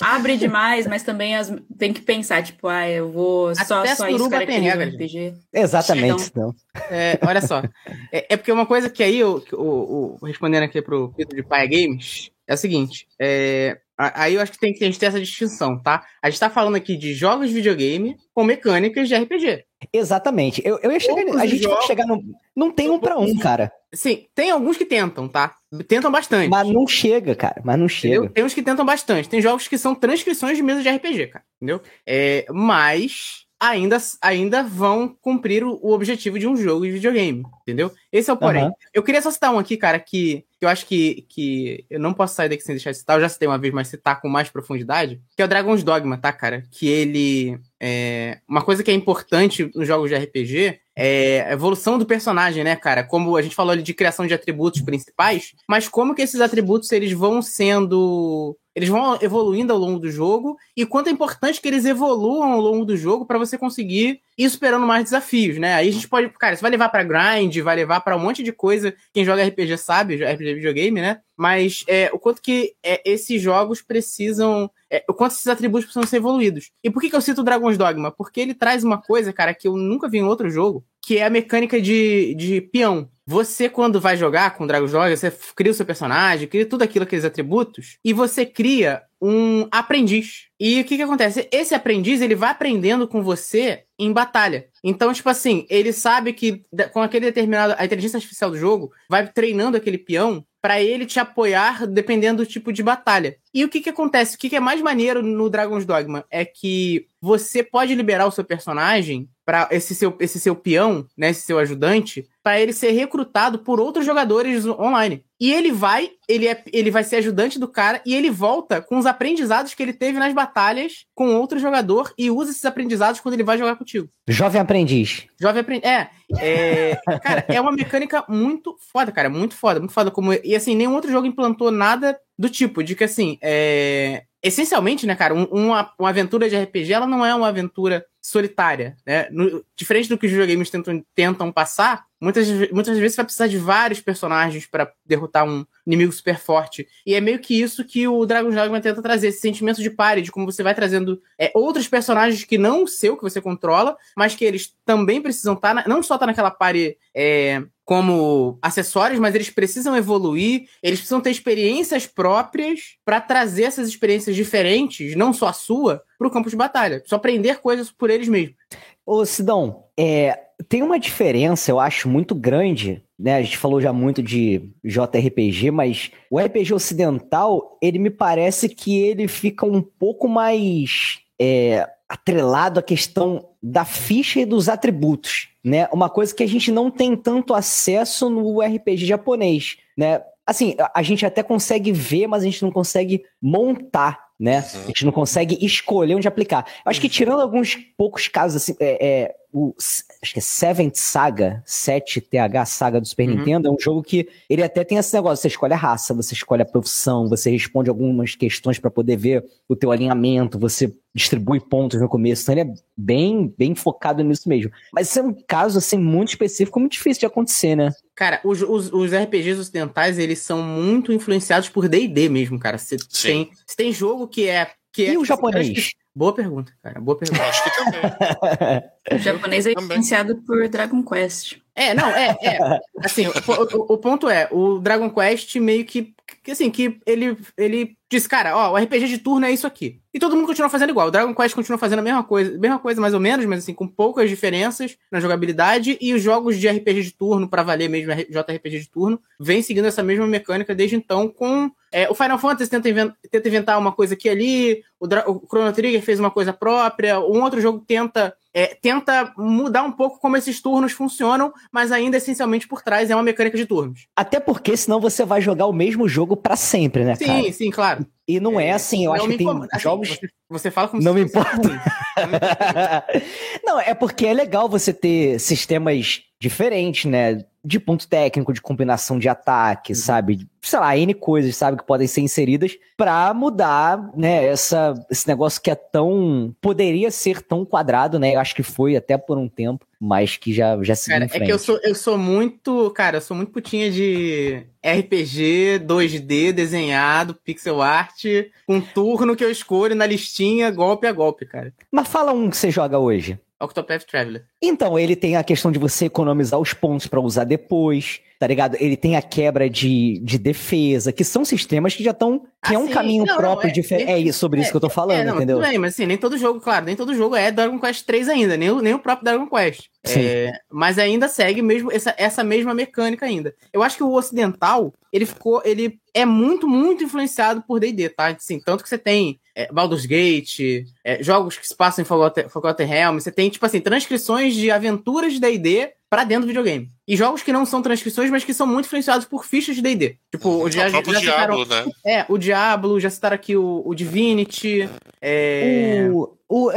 abre demais, mas também as, tem que pensar, tipo, ah, eu vou só, só isso caracteriza RPG. Exatamente, então. É, olha só. É, porque uma coisa que aí, o respondendo aqui pro Pedro de Paia Games, é o seguinte: é, Aí eu acho que tem que a gente ter essa distinção, tá? A gente tá falando aqui de jogos de videogame com mecânicas de RPG. Exatamente. Eu, eu ia chegar. a gente jogos... vai chegar no. Não tem um para um, cara. Sim, tem alguns que tentam, tá? Tentam bastante. Mas não chega, cara. Mas não chega. Entendeu? Tem uns que tentam bastante. Tem jogos que são transcrições de mesa de RPG, cara. Entendeu? É, mas ainda, ainda vão cumprir o, o, objetivo de um jogo de videogame, entendeu? Esse é o porém. Uhum. Eu queria só citar um aqui, cara, que, que eu acho que, que eu não posso sair daqui sem deixar de citar, eu já citei uma vez, mas citar com mais profundidade, que é o Dragon's Dogma, tá, cara? Que ele. É, uma coisa que é importante nos jogos de RPG é a evolução do personagem, né, cara? Como a gente falou ali de criação de atributos principais, mas como que esses atributos eles vão sendo eles vão evoluindo ao longo do jogo e quanto é importante que eles evoluam ao longo do jogo para você conseguir ir superando mais desafios, né? Aí a gente pode, cara, isso vai levar para grind, vai levar para um monte de coisa. Quem joga RPG sabe, RPG videogame, né? Mas é, o quanto que é, esses jogos precisam, é, o quanto esses atributos precisam ser evoluídos. E por que, que eu cito Dragon's Dogma? Porque ele traz uma coisa, cara, que eu nunca vi em outro jogo, que é a mecânica de, de peão. Você, quando vai jogar com Dragon's Dogma, você cria o seu personagem, cria tudo aquilo, aqueles atributos, e você cria um aprendiz. E o que que acontece? Esse aprendiz, ele vai aprendendo com você em batalha. Então, tipo assim, ele sabe que com aquele determinado... A inteligência artificial do jogo vai treinando aquele peão para ele te apoiar dependendo do tipo de batalha. E o que que acontece? O que que é mais maneiro no Dragon's Dogma é que você pode liberar o seu personagem para esse seu, esse seu peão, né, esse seu ajudante, para ele ser recrutado por outros jogadores online. E ele vai, ele, é, ele vai ser ajudante do cara e ele volta com os aprendizados que ele teve nas batalhas com outro jogador e usa esses aprendizados quando ele vai jogar contigo. Jovem aprendiz. Jovem aprendiz. É, é. cara, é uma mecânica muito foda, cara. Muito foda, muito foda. Como, e assim, nenhum outro jogo implantou nada do tipo, de que assim, é, essencialmente, né, cara, um, uma, uma aventura de RPG, ela não é uma aventura solitária, né? No, diferente do que os videogames tentam, tentam passar, muitas, muitas vezes você vai precisar de vários personagens para derrotar um inimigo super forte. E é meio que isso que o Dragon's Dogma tenta trazer, esse sentimento de pare, de como você vai trazendo é, outros personagens que não o seu, que você controla, mas que eles também precisam estar, tá não só estar tá naquela pare é, como acessórios, mas eles precisam evoluir, eles precisam ter experiências próprias para trazer essas experiências diferentes, não só a sua, para o campo de batalha. Só aprender coisas por eles mesmos. Ô, Sidão, é, tem uma diferença, eu acho, muito grande, né? A gente falou já muito de JRPG, mas o RPG ocidental, ele me parece que ele fica um pouco mais é, atrelado à questão da ficha e dos atributos, né? Uma coisa que a gente não tem tanto acesso no RPG japonês, né? Assim, a gente até consegue ver, mas a gente não consegue montar, né? A gente não consegue escolher onde aplicar. Eu acho que tirando alguns poucos casos, assim, é, é o acho que é Seventh Saga, 7TH Saga do Super uhum. Nintendo, é um jogo que ele até tem esse negócio, você escolhe a raça, você escolhe a profissão, você responde algumas questões para poder ver o teu alinhamento, você distribui pontos no começo, então ele é bem, bem focado nisso mesmo. Mas isso é um caso, assim, muito específico, muito difícil de acontecer, né? Cara, os, os, os RPGs ocidentais, eles são muito influenciados por D&D mesmo, cara. Você tem, tem jogo que é... Que e é, o japonês? Boa pergunta, cara. Boa pergunta. Acho que também. (laughs) o japonês é influenciado por Dragon Quest. É, não, é, é. Assim, o, o, o, ponto é, o Dragon Quest meio que, que assim, que ele, ele diz, cara, ó, o RPG de turno é isso aqui. E todo mundo continua fazendo igual. O Dragon Quest continua fazendo a mesma coisa, mesma coisa mais ou menos, mas assim, com poucas diferenças na jogabilidade. E os jogos de RPG de turno, para valer mesmo JRPG de turno, vem seguindo essa mesma mecânica desde então, com é, o Final Fantasy tenta, invent, tenta, inventar uma coisa aqui ali, o, o, Chrono Trigger fez uma coisa própria, um outro jogo tenta, é, tenta mudar um pouco como esses turnos funcionam, mas ainda essencialmente por trás é uma mecânica de turnos. Até porque senão você vai jogar o mesmo jogo para sempre, né, sim, cara? Sim, sim, claro. E não é, é assim, eu acho que tem assim, jogos. Você, você, fala como Não me importa. (laughs) não, é porque é legal você ter sistemas diferentes, né? De ponto técnico, de combinação de ataque, uhum. sabe? Sei lá, N coisas, sabe? Que podem ser inseridas para mudar, né? Essa, esse negócio que é tão. Poderia ser tão quadrado, né? Eu acho que foi até por um tempo, mas que já, já se Cara, é que eu sou, eu sou muito. Cara, eu sou muito putinha de RPG 2D desenhado, pixel art, com turno que eu escolho na listinha, golpe a golpe, cara. Mas fala um que você joga hoje. Octopath Traveler. Então, ele tem a questão de você economizar os pontos para usar depois, tá ligado? Ele tem a quebra de, de defesa, que são sistemas que já estão. que ah, é um sim. caminho não, próprio é, diferente. É, é sobre é, isso que eu tô falando, é, não, entendeu? Tudo bem, mas assim, nem todo jogo, claro, nem todo jogo é Dragon Quest 3 ainda, nem o, nem o próprio Dragon Quest. É, mas ainda segue mesmo essa, essa mesma mecânica ainda. Eu acho que o ocidental, ele ficou. ele é muito, muito influenciado por D&D, tá? Assim, tanto que você tem é, Baldur's Gate, é, jogos que se passam em Forgotten Realm, você tem, tipo assim, transcrições de aventuras de D&D para dentro do videogame. E jogos que não são transcrições, mas que são muito influenciados por fichas de D&D. Tipo, o, já, já citaram, Diablo, né? É, o Diablo, já citaram aqui o, o Divinity. É... O, o,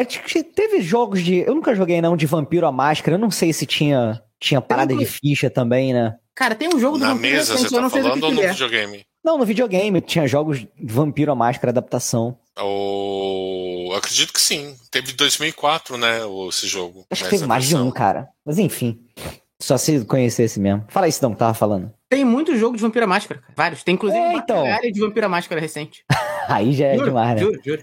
teve jogos de... Eu nunca joguei, não, de Vampiro à Máscara. Eu não sei se tinha, tinha parada de ficha também, né? Cara, tem um jogo Na do Vampiro mesa, você tá falando ou no é. videogame? Não, no videogame. Tinha jogos de Vampiro à Máscara adaptação. O... Acredito que sim. Teve 2004, né, esse jogo. Acho que teve mais de um, cara. Mas enfim. Só se conhecesse mesmo. Fala isso, não, que tava falando. Tem muito jogo de Vampira Máscara, cara. Vários. Tem inclusive é, então. uma de Vampira Máscara recente. (laughs) Aí já é Juro, demais, né? juro, juro.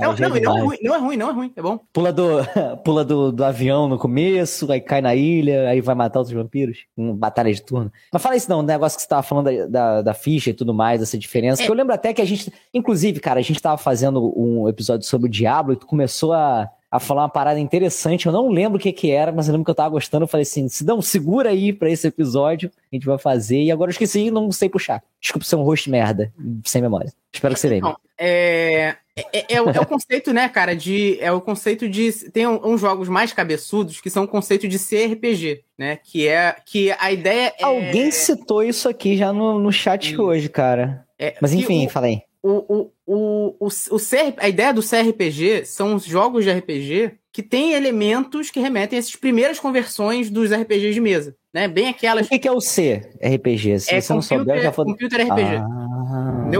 Não, é não, e não é ruim, não é ruim, não é ruim, é bom. Pula do, (laughs) pula do, do avião no começo, aí cai na ilha, aí vai matar outros vampiros. Um batalha de turno. Mas fala isso não, o negócio que você tava falando da, da, da ficha e tudo mais, essa diferença. É. Que eu lembro até que a gente. Inclusive, cara, a gente tava fazendo um episódio sobre o Diablo e tu começou a, a falar uma parada interessante. Eu não lembro o que que era, mas eu lembro que eu tava gostando. Eu falei assim: se não, segura aí pra esse episódio, a gente vai fazer. E agora eu esqueci e não sei puxar. Desculpa ser um host merda, sem memória. Espero que você lembre. Não, é, é, é o, é o conceito, né, cara, de. É o conceito de. Tem um- uns jogos mais cabeçudos que são o conceito de CRPG, né? Que é. Que a ideia é. Alguém citou isso aqui já no, no chat hoje, cara. é Mas enfim, o- fala aí. O, o, o, o, o CR a ideia do CRPG são os jogos de RPG que têm elementos que remetem a essas primeiras conversões dos RPGs de mesa, né? Bem O aquelas. que, que é o C, RPG? Se É você não souber, computer, já computer RPG. Ah.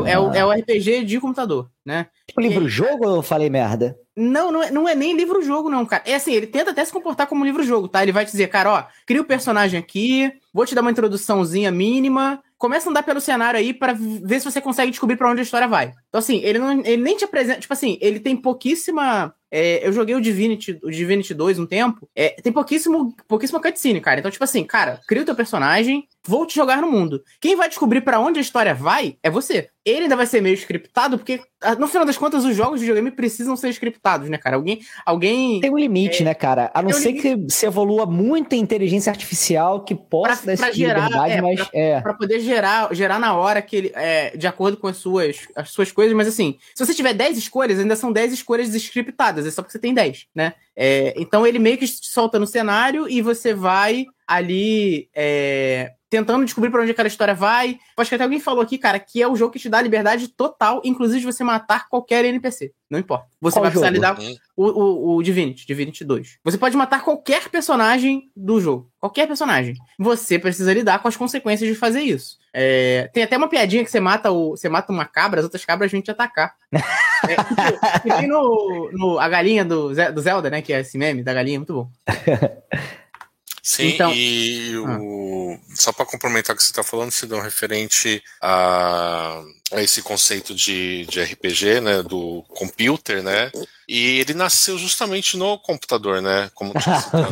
É, o, é o RPG de computador, né? Tipo livro-jogo ou eu falei merda? Não, não é, não é nem livro-jogo, não, cara. É assim, ele tenta até se comportar como livro-jogo, tá? Ele vai te dizer, cara, ó, cria o personagem aqui, vou te dar uma introduçãozinha mínima, começa a andar pelo cenário aí pra ver se você consegue descobrir pra onde a história vai. Então, assim, ele, não, ele nem te apresenta. Tipo assim, ele tem pouquíssima. é, eu joguei o Divinity, o Divinity 2 um tempo. é, tem pouquíssimo, pouquíssima cutscene, cara. Então, tipo assim, cara, cria o teu personagem, vou te jogar no mundo. Quem vai descobrir pra onde a história vai é você. Ele ainda vai ser meio scriptado, porque, ah, no final das contas, os jogos de videogame precisam ser scriptados, né, cara? Alguém. alguém Tem um limite, né, cara? A não um ser que se evolua muita inteligência artificial que possa Pra- dar pra tipo gerar, liberdade, é, mas é. Pra poder gerar, gerar na hora que ele, é, de acordo com as suas, as suas coisas, mas assim, se você tiver 10 escolhas, ainda são 10 escolhas scriptadas, é só porque você tem 10, né? É, então ele meio que te solta no cenário e você vai ali é, tentando descobrir pra onde aquela história vai. Acho que até alguém falou aqui, cara, que é o jogo que te dá liberdade total, inclusive de você matar qualquer NPC. Não importa. Você Qual vai precisar jogo? lidar Uhum. o, o, o Divinity, Divinity 2. Você pode matar qualquer personagem do jogo. Qualquer personagem. Você precisa lidar com as consequências de fazer isso. É, tem até uma piadinha que você mata o, você mata uma cabra, as outras cabras vêm te atacar. (laughs) é, que tem no, no a galinha do, do Zelda, né? Que é esse meme da galinha, muito bom. (laughs) Sim, Então- e o... só para complementar o que você está falando, se dão referente a... a esse conceito de, de RPG, né, do computer, né, e ele nasceu justamente no computador, né, como.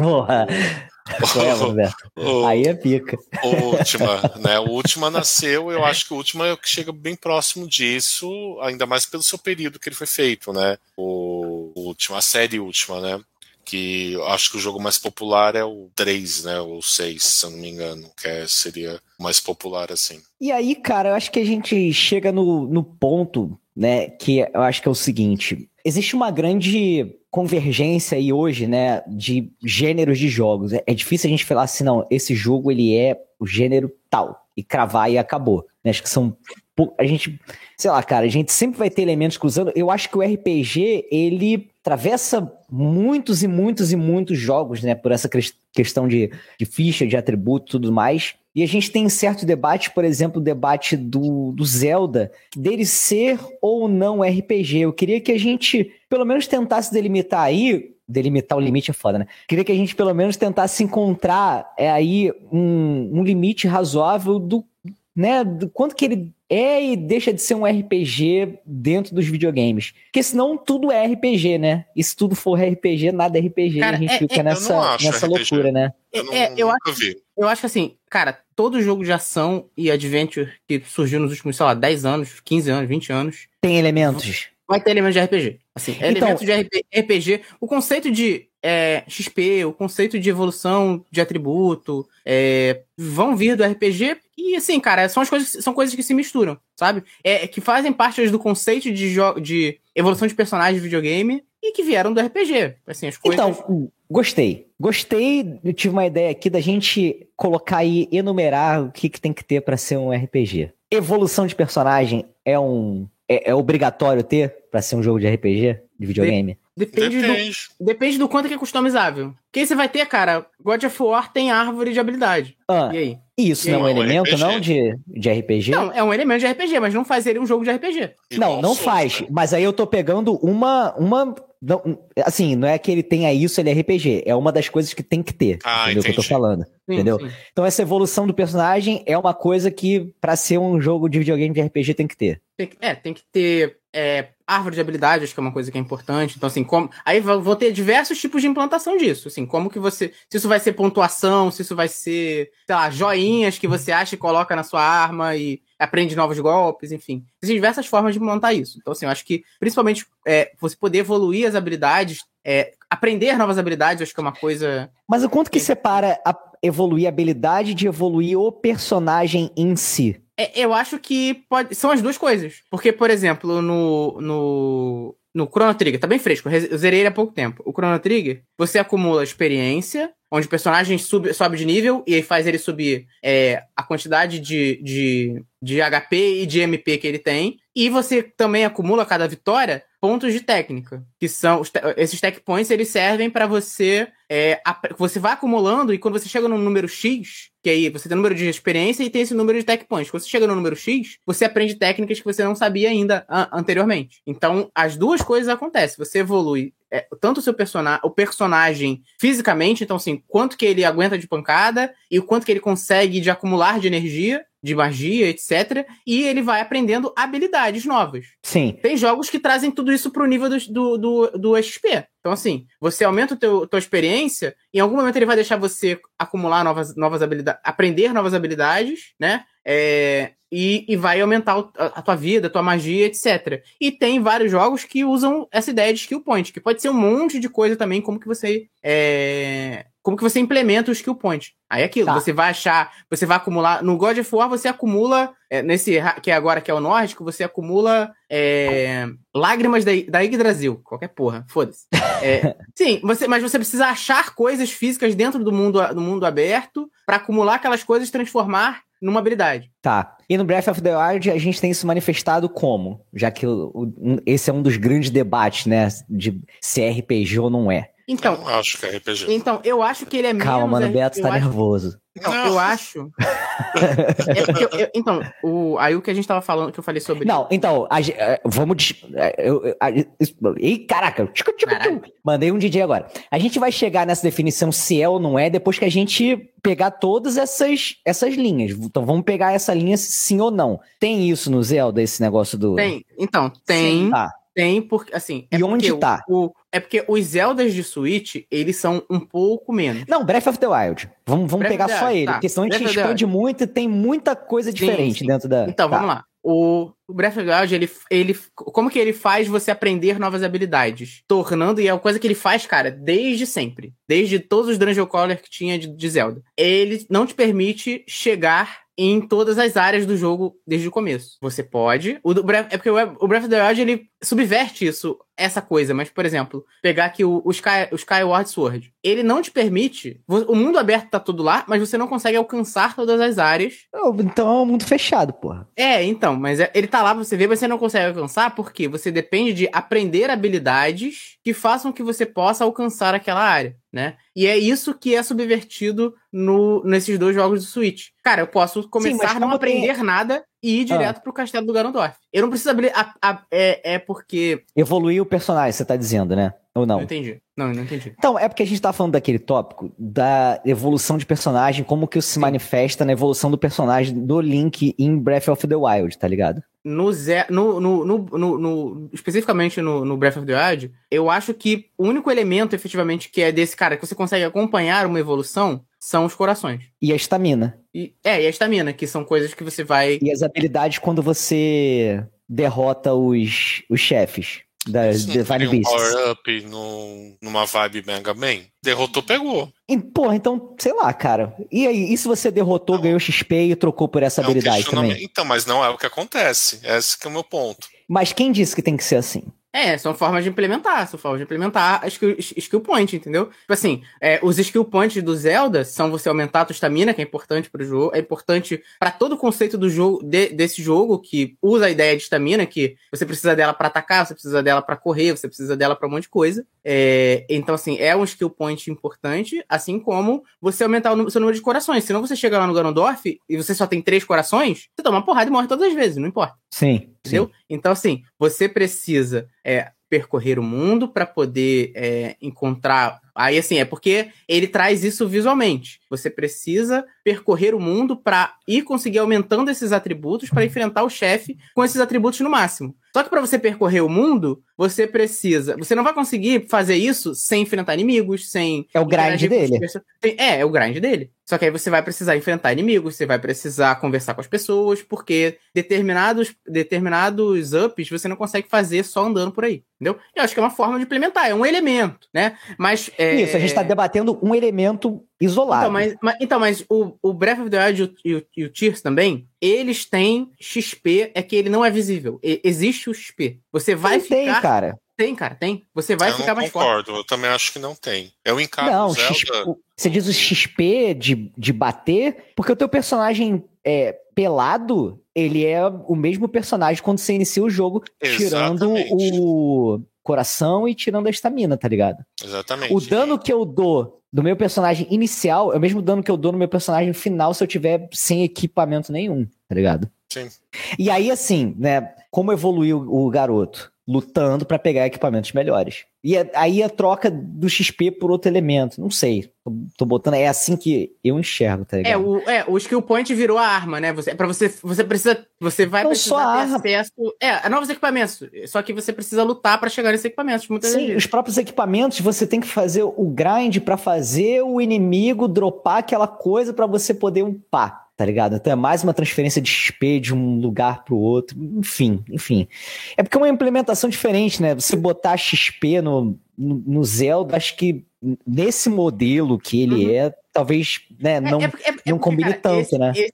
Porra. (laughs) É, (laughs) o, Aí é pica. o Ultima, né, o Ultima nasceu, eu acho que o Ultima é o que chega bem próximo disso, ainda mais pelo seu período que ele foi feito, né, o, o Ultima, a série Ultima, né, que acho que o jogo mais popular é o 3, né? Ou 6, se eu não me engano, que é- seria mais popular assim. E aí, cara, eu acho que a gente chega no, no ponto, né, que eu acho que é o seguinte: existe uma grande convergência aí hoje, né, de gêneros de jogos. É, é difícil a gente falar assim, não, esse jogo ele é o gênero tal, e cravar e acabou. né? Acho que são. A gente, sei lá, cara, a gente sempre vai ter elementos cruzando. Eu acho que o RPG, ele atravessa muitos e muitos e muitos jogos, né, por essa questão de, de ficha, de atributo e tudo mais. E a gente tem certo debate, por exemplo, o debate do, do Zelda, dele ser ou não RPG. Eu queria que a gente, pelo menos, tentasse delimitar aí. Delimitar o limite é foda, né? Queria que a gente, pelo menos, tentasse encontrar é, aí um, um limite razoável do, né, do quanto que ele é e deixa de ser um RPG dentro dos videogames. Porque senão tudo é RPG, né? E se tudo for RPG, nada é RPG. Cara, e a gente é- fica é- nessa, acho nessa RPG. loucura, né? Eu, não, É, eu nunca vi. Eu acho que assim, cara, todo jogo de ação e adventure que surgiu nos últimos, sei lá, 10 anos, 15 anos, 20 anos, Tem elementos. vai ter elementos de RPG. Assim, Então- elementos de RP RPG. O conceito de é, XP, o conceito de evolução de atributo, é, vão vir do RPG. E assim, cara, são, as coisas, são coisas que se misturam, sabe? É, que fazem parte do conceito de, de evolução de personagens de videogame e que vieram do RPG. Assim, as coisas. Então, gostei. Gostei, eu tive uma ideia aqui da gente colocar e enumerar o que, que tem que ter pra ser um RPG. Evolução de personagem é um. É, é obrigatório ter pra ser um jogo de RPG, de videogame? Depende, do, Depende. depende do quanto que é customizável. Porque aí você vai ter, cara, God of War tem árvore de habilidade. Ah, E aí? isso E não é um aí, é um elemento, RPG? não, de, de RPG? Não, é um elemento de RPG, mas não faz ele um jogo de RPG. Não, Igual não Souls, faz. né? Mas aí eu tô pegando uma. uma não- assim, não é que ele tenha isso, ele é RPG. É uma das coisas que tem que ter. Ah, entendeu o que eu tô falando? Sim, Entendeu? sim. Então essa evolução do personagem é uma coisa que, pra ser um jogo de videogame de RPG, tem que ter. Tem que, é, tem que ter é, árvore de habilidade, acho que é uma coisa que é importante. Então, assim, como. Aí vou ter diversos tipos de implantação disso. Assim, como que você. Se isso vai ser pontuação, se isso vai ser, sei lá, joinhas que você acha e coloca na sua arma e aprende novos golpes, enfim. Existem diversas formas de montar isso. Então, assim, eu acho que, principalmente, é, você poder evoluir as habilidades, é, aprender novas habilidades, acho que é uma coisa. Mas o quanto que separa a evoluir a habilidade de evoluir o personagem em si? É, eu acho que pode, são as duas coisas. Porque, por exemplo, no, no, no Chrono Trigger, tá bem fresco, eu zerei ele há pouco tempo. O Chrono Trigger, você acumula experiência, onde o personagem sub, sobe de nível e faz ele subir é, a quantidade de, de, de HP e de MP que ele tem. E você também acumula cada vitória pontos de técnica, que são esses tech points, eles servem para você é, você vai acumulando e quando você chega no número X, que aí você tem o número de experiência e tem esse número de tech points. Quando você chega no número X, você aprende técnicas que você não sabia ainda anteriormente. Então, as duas coisas acontecem. Você evolui é, tanto o seu personagem, o personagem fisicamente, então assim, quanto que ele aguenta de pancada e o quanto que ele consegue de acumular de energia, de magia, etc. E ele vai aprendendo habilidades novas. Sim. Tem jogos que trazem tudo isso pro nível do, do, do, XP. Então, assim, você aumenta a tua experiência, em algum momento ele vai deixar você acumular novas, novas habilidades, aprender novas habilidades, né? É, e, e, vai aumentar a, a, tua vida, a tua magia, etc. E tem vários jogos que usam essa ideia de skill point, que pode ser um monte de coisa também, como que você é, como que você implementa o skill point. Aí é aquilo, tá. você vai achar, você vai acumular. No God of War você acumula, é, nesse que é agora que é o nórdico, você acumula é, lágrimas da, da Yggdrasil. Qualquer porra, foda-se. (laughs) É, sim, você, mas você precisa achar coisas físicas dentro do mundo, do mundo aberto para acumular aquelas coisas e transformar numa habilidade. Tá. E no Breath of the Wild a gente tem isso manifestado como? Já que o, o, esse é um dos grandes debates, né? De se é RPG ou não é. Então, eu acho que é RPG. Então, eu acho que ele é Calma, menos... mano, o Beto tá acho... nervoso. Não, eu acho. (laughs) é eu, eu, então, o, aí o que a gente tava falando, que eu falei sobre. Não, então, a, é, vamos. É, eu, a, ih, caraca, tchicu, tchicu, tchicu. mandei um DJ agora. A gente vai chegar nessa definição se é ou não é depois que a gente pegar todas essas, essas linhas. Então vamos pegar essa linha sim ou não. Tem isso no Zelda, esse negócio do. Tem, então, tem. Sim, tá. Tem, porque, assim. É e onde tá? O, é porque os Zeldas de Switch, eles são um pouco menos. Não, Breath of the Wild. Vamos, vamos pegar só ele, tá. porque senão a gente expande muito e tem muita coisa diferente sim, dentro da. Então, tá. vamos lá. O, Breath of the Wild, ele, ele. Como que ele faz você aprender novas habilidades? Tornando, e é uma coisa que ele faz, cara, desde sempre. Desde todos os Dungeon Crawler que tinha de, de Zelda. Ele não te permite chegar em todas as áreas do jogo desde o começo. Você pode. O é porque o Breath of the Wild ele subverte isso, essa coisa. Mas, por exemplo, pegar aqui o, o, Sky, o Skyward Sword. Ele não te permite. O mundo aberto tá tudo lá, mas você não consegue alcançar todas as áreas. Então é um mundo fechado, porra. É, então, mas é, ele tá lá pra você ver, mas você não consegue alcançar porque você depende de aprender habilidades que façam que você possa alcançar aquela área, né? E é isso que é subvertido no, nesses dois jogos do Switch. Cara, eu posso começar Sim, a não aprender tem... nada e ir direto ah. pro castelo do Ganondorf. Eu não preciso abrir. A, a, é, é porque. Evoluir o personagem, você tá dizendo, né? Ou não? Não entendi. Não, não entendi. Então, é porque a gente tá falando daquele tópico da evolução de personagem, como que isso se manifesta na evolução do personagem do Link em Breath of the Wild, tá ligado? No, no, no, no, no, especificamente no, no Breath of the Wild, eu acho que o único elemento efetivamente que é desse cara que você consegue acompanhar uma evolução são os corações. E a estamina. E, é, e a estamina, que são coisas que você vai. E as habilidades quando você derrota os, os chefes das Divine um Beasts. power up no, numa vibe Mega Man. Derrotou, pegou. E, porra, então, sei lá, cara. E aí, e se você derrotou, não. ganhou XP e trocou por essa é habilidade também? Então, mas não é o que acontece. Esse que é o meu ponto. Mas quem disse que tem que ser assim? É, são formas de implementar, são formas de implementar skill, skill point, entendeu? Tipo assim, é, os skill points do Zelda são você aumentar a tua estamina, que é importante pro jogo, é importante para todo o conceito do jogo, de, desse jogo, que usa a ideia de estamina, que você precisa dela para atacar, você precisa dela para correr, você precisa dela para um monte de coisa. É, então, assim, é um skill point importante, assim como você aumentar o seu número de corações. Senão você chega lá no Ganondorf e você só tem três corações, você toma uma porrada e morre todas as vezes, não importa. Sim. Entendeu? Sim. Então, assim, você precisa é, percorrer o mundo para poder é, encontrar Aí, assim, é porque ele traz isso visualmente. Você precisa percorrer o mundo para ir conseguir aumentando esses atributos para enfrentar o chefe com esses atributos no máximo. Só que para você percorrer o mundo, você precisa. Você não vai conseguir fazer isso sem enfrentar inimigos, sem. É o grind dele. É, é o grind dele. Só que aí você vai precisar enfrentar inimigos, você vai precisar conversar com as pessoas, porque determinados, determinados ups você não consegue fazer só andando por aí. Entendeu? Eu acho que é uma forma de implementar, é um elemento, né? Mas. É... Isso, a gente está debatendo um elemento isolado. Então, mas, mas, então, mas o, o Breath of the Wild e o, e o Tears também, eles têm XP, é que ele não é visível. E, existe o XP. Você vai não ficar. Tem, cara. Tem, cara, tem. Você vai eu ficar mais forte. Eu concordo, eu também acho que não tem. É o encaro não, Zelda... XP, você diz o XP de, de bater, porque o teu personagem é, pelado, ele é o mesmo personagem quando você inicia o jogo, Exatamente. tirando o coração e tirando a estamina, tá ligado? Exatamente. O dano que eu dou do meu personagem inicial é o mesmo dano que eu dou no meu personagem final se eu tiver sem equipamento nenhum, tá ligado? Sim. E aí, assim, né, como evoluiu o garoto? Lutando para pegar equipamentos melhores. E aí a troca do XP por outro elemento. Não sei. Tô, tô, botando. É assim que eu enxergo, tá ligado? É, o, é, o skill point virou a arma, né? Você, pra você, você precisa. Você vai Não precisar só ter acesso. É, a novos equipamentos. Só que você precisa lutar para chegar nesses equipamentos. Muitas Sim, vezes. os próprios equipamentos, você tem que fazer o grind para fazer o inimigo dropar aquela coisa para você poder upar, tá ligado? Então é mais uma transferência de XP de um lugar pro outro, enfim, enfim. É porque é uma implementação diferente, né? Você botar XP no, no, no Zelda, acho que nesse modelo que ele Uhum. é, talvez né, não, É- é- é- é não combine cara, tanto, esse- né? esse-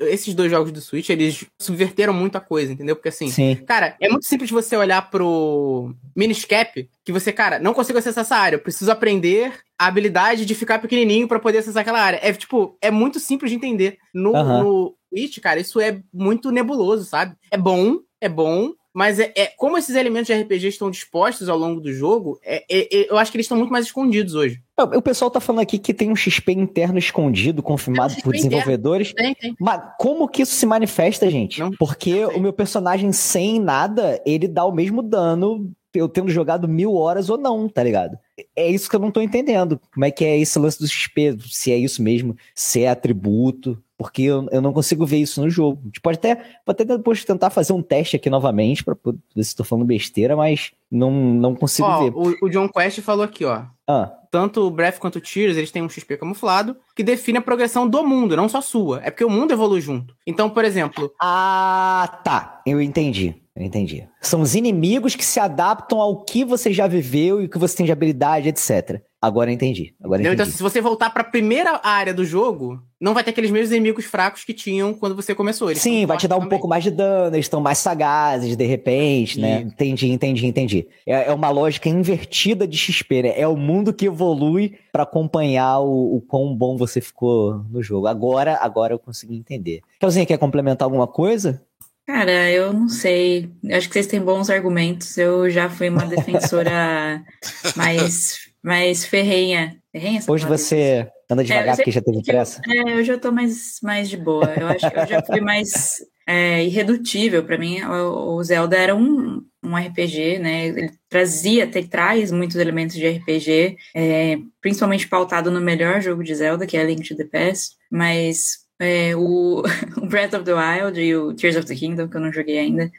esses dois jogos do Switch, eles subverteram muita coisa, entendeu? Porque assim, Sim. Cara, é muito simples você olhar pro Miniscap, que você, cara, não consigo acessar essa área, eu preciso aprender a habilidade de ficar pequenininho pra poder acessar aquela área. É tipo, é muito simples de entender. No, no Switch, cara, isso é muito nebuloso, sabe? É bom, é bom, mas é, é- como esses elementos de RPG estão dispostos ao longo do jogo, é- é- é- eu acho que eles estão muito mais escondidos hoje. O o pessoal tá falando aqui que tem um XP interno escondido, confirmado por desenvolvedores. Tem, tem. Mas como que isso se manifesta, gente? Não Porque sei. o meu personagem sem nada, ele dá o mesmo dano eu tendo jogado mil horas ou não, tá ligado? É isso que eu não tô entendendo. Como é que é esse lance do XP? Se é isso mesmo, se é atributo. Porque eu, eu não consigo ver isso no jogo. A gente pode até, pode até depois tentar fazer um teste aqui novamente pra ver se tô falando besteira, mas não, não consigo Ó, ver. o, o John Quest falou aqui, ó. Ah, tanto o Breath quanto o Tears, eles têm um XP camuflado que define a progressão do mundo, não só sua. É porque o mundo evolui junto. Então, por exemplo, Ah, tá. Eu entendi. Eu entendi. São os inimigos que se adaptam ao que você já viveu e o que você tem de habilidade, etc. Agora eu entendi. Agora então entendi. se você voltar pra primeira área do jogo, não vai ter aqueles mesmos inimigos fracos que tinham quando você começou. Eles Sim, vai te dar um fortes pouco mais de dano, eles estão mais sagazes, de repente, né? Entendi, entendi, entendi. É, é uma lógica invertida de XP, né? É o mundo que evolui pra acompanhar o, o quão bom você ficou no jogo. Agora, agora eu consegui entender. Kelzinha, quer complementar alguma coisa? Cara, eu não sei. Acho que vocês têm bons argumentos. Eu já fui uma defensora (laughs) mais, mais ferrenha. Ferrenha? Hoje você anda devagar eu sei porque já teve eu- pressa? É, hoje eu tô mais, mais de boa. Eu acho que eu já fui mais é, irredutível. Pra mim, o, o Zelda era um, um RPG, né? Ele trazia, te, traz muitos elementos de RPG, é, principalmente pautado no melhor jogo de Zelda, que é Link to the Past. Mas é, o, (laughs) o Breath of the Wild e o Tears of the Kingdom, que eu não joguei ainda,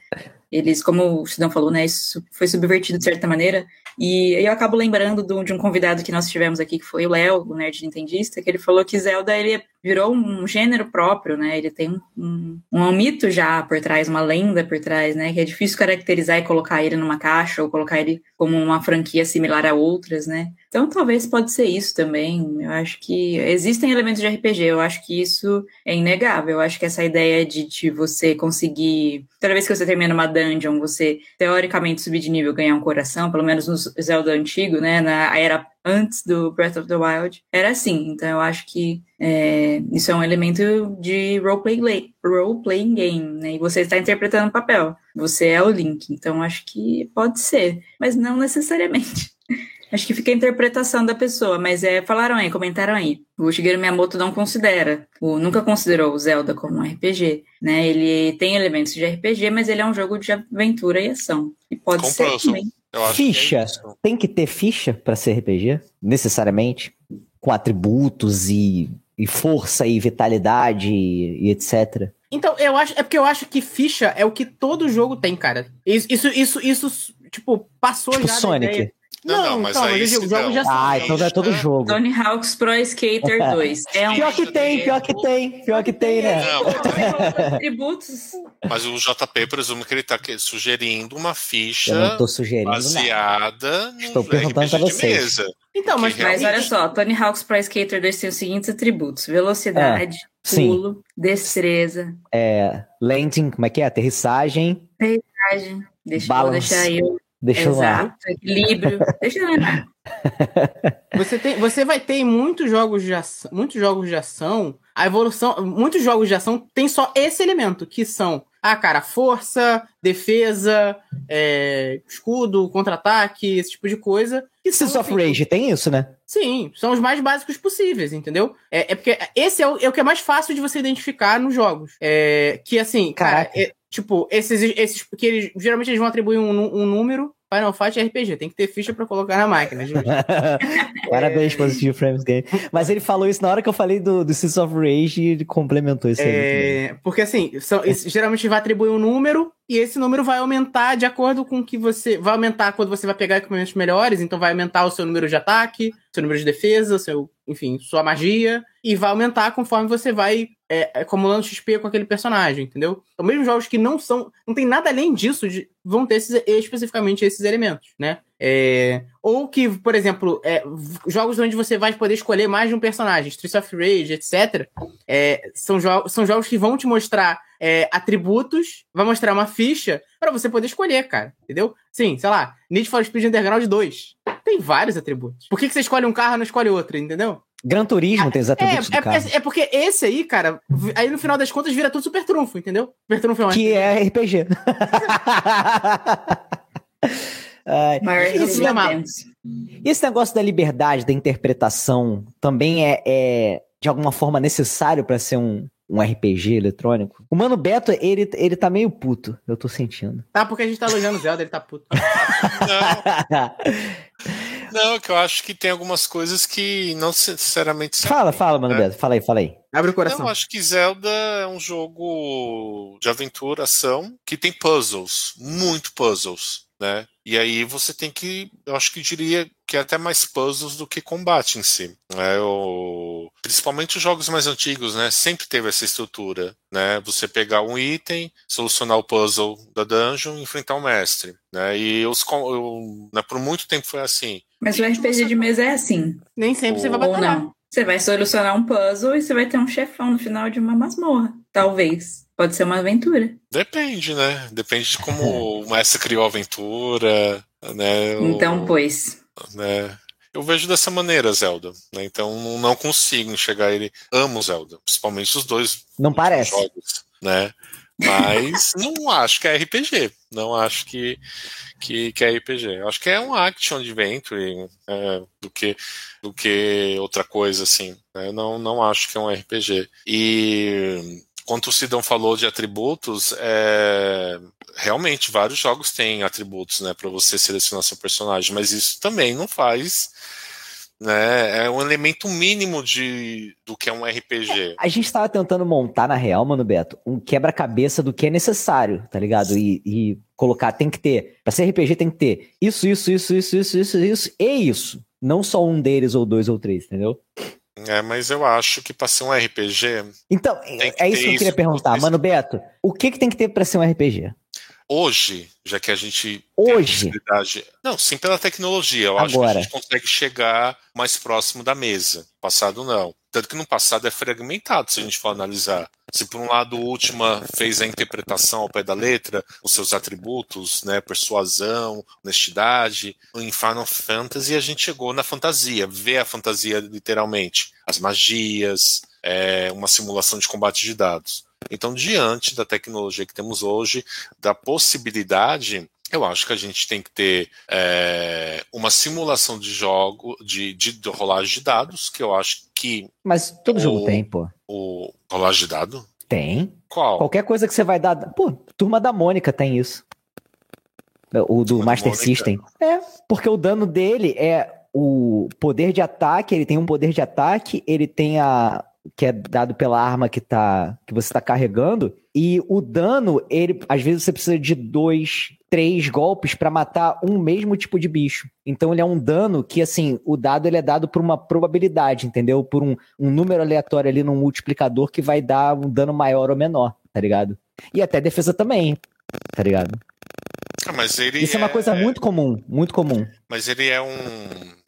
eles, como o Sidão falou, né? Isso foi subvertido de certa maneira. E eu acabo lembrando do- de um convidado que nós tivemos aqui, que foi o Léo, o nerd nintendista, que ele falou que Zelda ele virou um gênero próprio, né? Ele tem um, um, um mito já por trás, uma lenda por trás, né? Que é difícil caracterizar e colocar ele numa caixa ou colocar ele como uma franquia similar a outras, né? Então talvez pode ser isso também. Eu acho que existem elementos de RPG, eu acho que isso é inegável. Eu acho que essa ideia de, de você conseguir, toda vez que você termina uma dungeon, você teoricamente subir de nível, ganhar um coração, pelo menos no Zelda antigo, né? Na era antes do Breath of the Wild, era assim. Então eu acho que é, isso é um elemento de role-playing role game, né? E você está interpretando o papel. Você é o Link. Então acho que pode ser, mas não necessariamente. (laughs) Acho que fica a interpretação da pessoa, mas é, falaram aí, comentaram aí. O Shigeru Miyamoto não considera, o, nunca considerou o Zelda como um RPG, né? Ele tem elementos de RPG, mas ele é um jogo de aventura e ação. E pode Comprou, ser também. Eu acho que é Ficha. isso. Tem que ter ficha pra ser RPG? Necessariamente? Com atributos e, e força e vitalidade e, e etc. Então, eu acho. É porque eu acho que ficha é o que todo jogo tem, cara. Isso, isso, isso, isso, tipo, passou Tipo já. da Sonic. Ideia. Não, não, mas então, aí eu jogos não. já. Ah, então não é todo jogo. Tony Hawk's Pro Skater (laughs) 2. É um Pior que tem, pior que tem, pior que tem, né? Não, (laughs) atributos. mas o JP presumo que ele tá que- sugerindo uma Eu ficha não tô sugerindo baseada no Estou perguntando de vocês. mesa. Então, mas, Mas olha só, Tony Hawk's Pro Skater 2 tem os seguintes atributos: velocidade, sim. pulo, destreza, É, landing, como é que é? Aterrissagem. coragem. Deixa, Balance. deixar eu. Deixa eu lá. Exato, equilíbrio. (laughs) Deixa eu lembrar. Você, tem, você vai ter em muitos jogos de ação, muitos jogos de ação, a evolução, muitos jogos de ação tem só esse elemento, que são, ah, cara, força, defesa, é, escudo, contra-ataque, esse tipo de coisa. Que são, Seas of assim, Rage tem isso, né? Sim, são os mais básicos possíveis, entendeu? É, é porque esse é o, é o que é mais fácil de você identificar nos jogos. É, que assim, cara, Caraca. é, tipo, esses, esses que eles geralmente eles vão atribuir um, um número. Final Fight é RPG, tem que ter ficha pra colocar na máquina. (laughs) Parabéns, Positive Frames Game. Mas ele falou isso na hora que eu falei do, do Seas of Rage e ele complementou isso aí. É, porque assim, são, geralmente vai atribuir um número e esse número vai aumentar de acordo com que você. Vai aumentar quando você vai pegar equipamentos melhores, então vai aumentar o seu número de ataque, seu número de defesa, seu, enfim, sua magia, e vai aumentar conforme você vai é, acumulando XP com aquele personagem, entendeu? Então, mesmo jogos que não são. não tem nada além disso, de- vão ter esses, especificamente esses elementos, né? É, ou que, por exemplo, é, jogos onde você vai poder escolher mais de um personagem, Streets of Rage, etc. É, são, jo são jogos que vão te mostrar é, atributos, vai mostrar uma ficha pra você poder escolher, cara. Entendeu? Sim, sei lá, Need for Speed Underground 2. Tem vários atributos. Por que, que você escolhe um carro e não escolhe outro, entendeu? Gran Turismo tem os É, atributos é, é, é porque esse aí, cara, aí no final das contas vira tudo super trunfo, entendeu? Super trunfo é um Que é RPG. (laughs) Ai, Maior Isso risco é mal. intenso. E esse negócio da liberdade, da interpretação, também é, é, de alguma forma necessário pra ser um, um RPG eletrônico? O Mano Beto, ele, ele tá meio puto, eu tô sentindo. Tá, porque a gente tá elogiando o Zelda, ele tá puto. (laughs) Não, não, que eu acho que tem algumas coisas que não sinceramente fala, fala, Mano É. Beto, fala aí, fala aí. Abre o Não, coração. eu acho que Zelda é um jogo de aventura, ação, que tem puzzles, muito puzzles, né? E aí você tem que, eu acho que diria que é até mais puzzles do que combate em si. Né? O- Principalmente os jogos mais antigos, né? Sempre teve essa estrutura, né? Você pegar um item, solucionar o puzzle da dungeon, e enfrentar o mestre, né? E os, eu- né, por muito tempo foi assim. Mas o RPG de mesa é assim. Nem sempre você vai batalhar. não. Você vai solucionar um puzzle e você vai ter um chefão no final de uma masmorra. Talvez. Pode ser uma aventura. Depende, né? Depende de como o mestre criou a aventura, né? Então, pois. né? Eu vejo dessa maneira Zelda, né? Então não consigo enxergar ele. Amo Zelda, principalmente os dois Não parece. jogos, né? Mas (laughs) não acho que é RPG. Não acho que, que, que é RPG. Eu acho que é um action adventure é, do, que, do que outra coisa, assim. né? Eu não, não acho que é um RPG. E quanto o Sidão falou de atributos, é, realmente vários jogos têm atributos, né, para você selecionar seu personagem, mas isso também não faz, né, é um elemento mínimo de do que é um RPG. A gente tava tentando montar, na real, Mano Beto, um quebra-cabeça do que é necessário, tá ligado? E, e colocar, tem que ter. Pra ser RPG tem que ter isso, isso, isso, isso, isso, isso, isso e isso. Não só um deles, ou dois, ou três, entendeu? É, mas eu acho que para ser um RPG, Então, que é isso que eu queria isso, perguntar. Mano Beto, o que que tem que ter pra ser um RPG? hoje, já que a gente a Hoje? possibilidade, não, sim pela tecnologia, eu acho que Agora. a gente consegue chegar mais próximo da mesa. Passado não. Tanto que no passado é fragmentado, se a gente for analisar. Se por um lado o Ultima fez a interpretação ao pé da letra, os seus atributos, né, persuasão, honestidade, em Final Fantasy a gente chegou na fantasia, ver a fantasia literalmente, as magias, é, uma simulação de combate de dados. Então, diante da tecnologia que temos hoje, da possibilidade, eu acho que a gente tem que ter é, uma simulação de jogo, de, de, de rolagem de dados, que eu acho que Mas todo jogo O- tem, pô. o rolagem de dado? Tem. Qual? Qualquer coisa que você vai dar. Pô, turma da Mônica tem isso. O do Master System. É, porque o dano dele é o poder de ataque, ele tem um poder de ataque, ele tem a, que é dado pela arma que, tá, que você está carregando. E o dano, ele às vezes você precisa de dois, três golpes para matar um mesmo tipo de bicho. Então ele é um dano que, assim, o dado ele é dado por uma probabilidade, entendeu? Por um, um número aleatório ali no multiplicador que vai dar um dano maior ou menor, tá ligado? E até defesa também, tá ligado? Ah, mas ele Isso é, é uma coisa muito comum, muito comum. Mas ele é um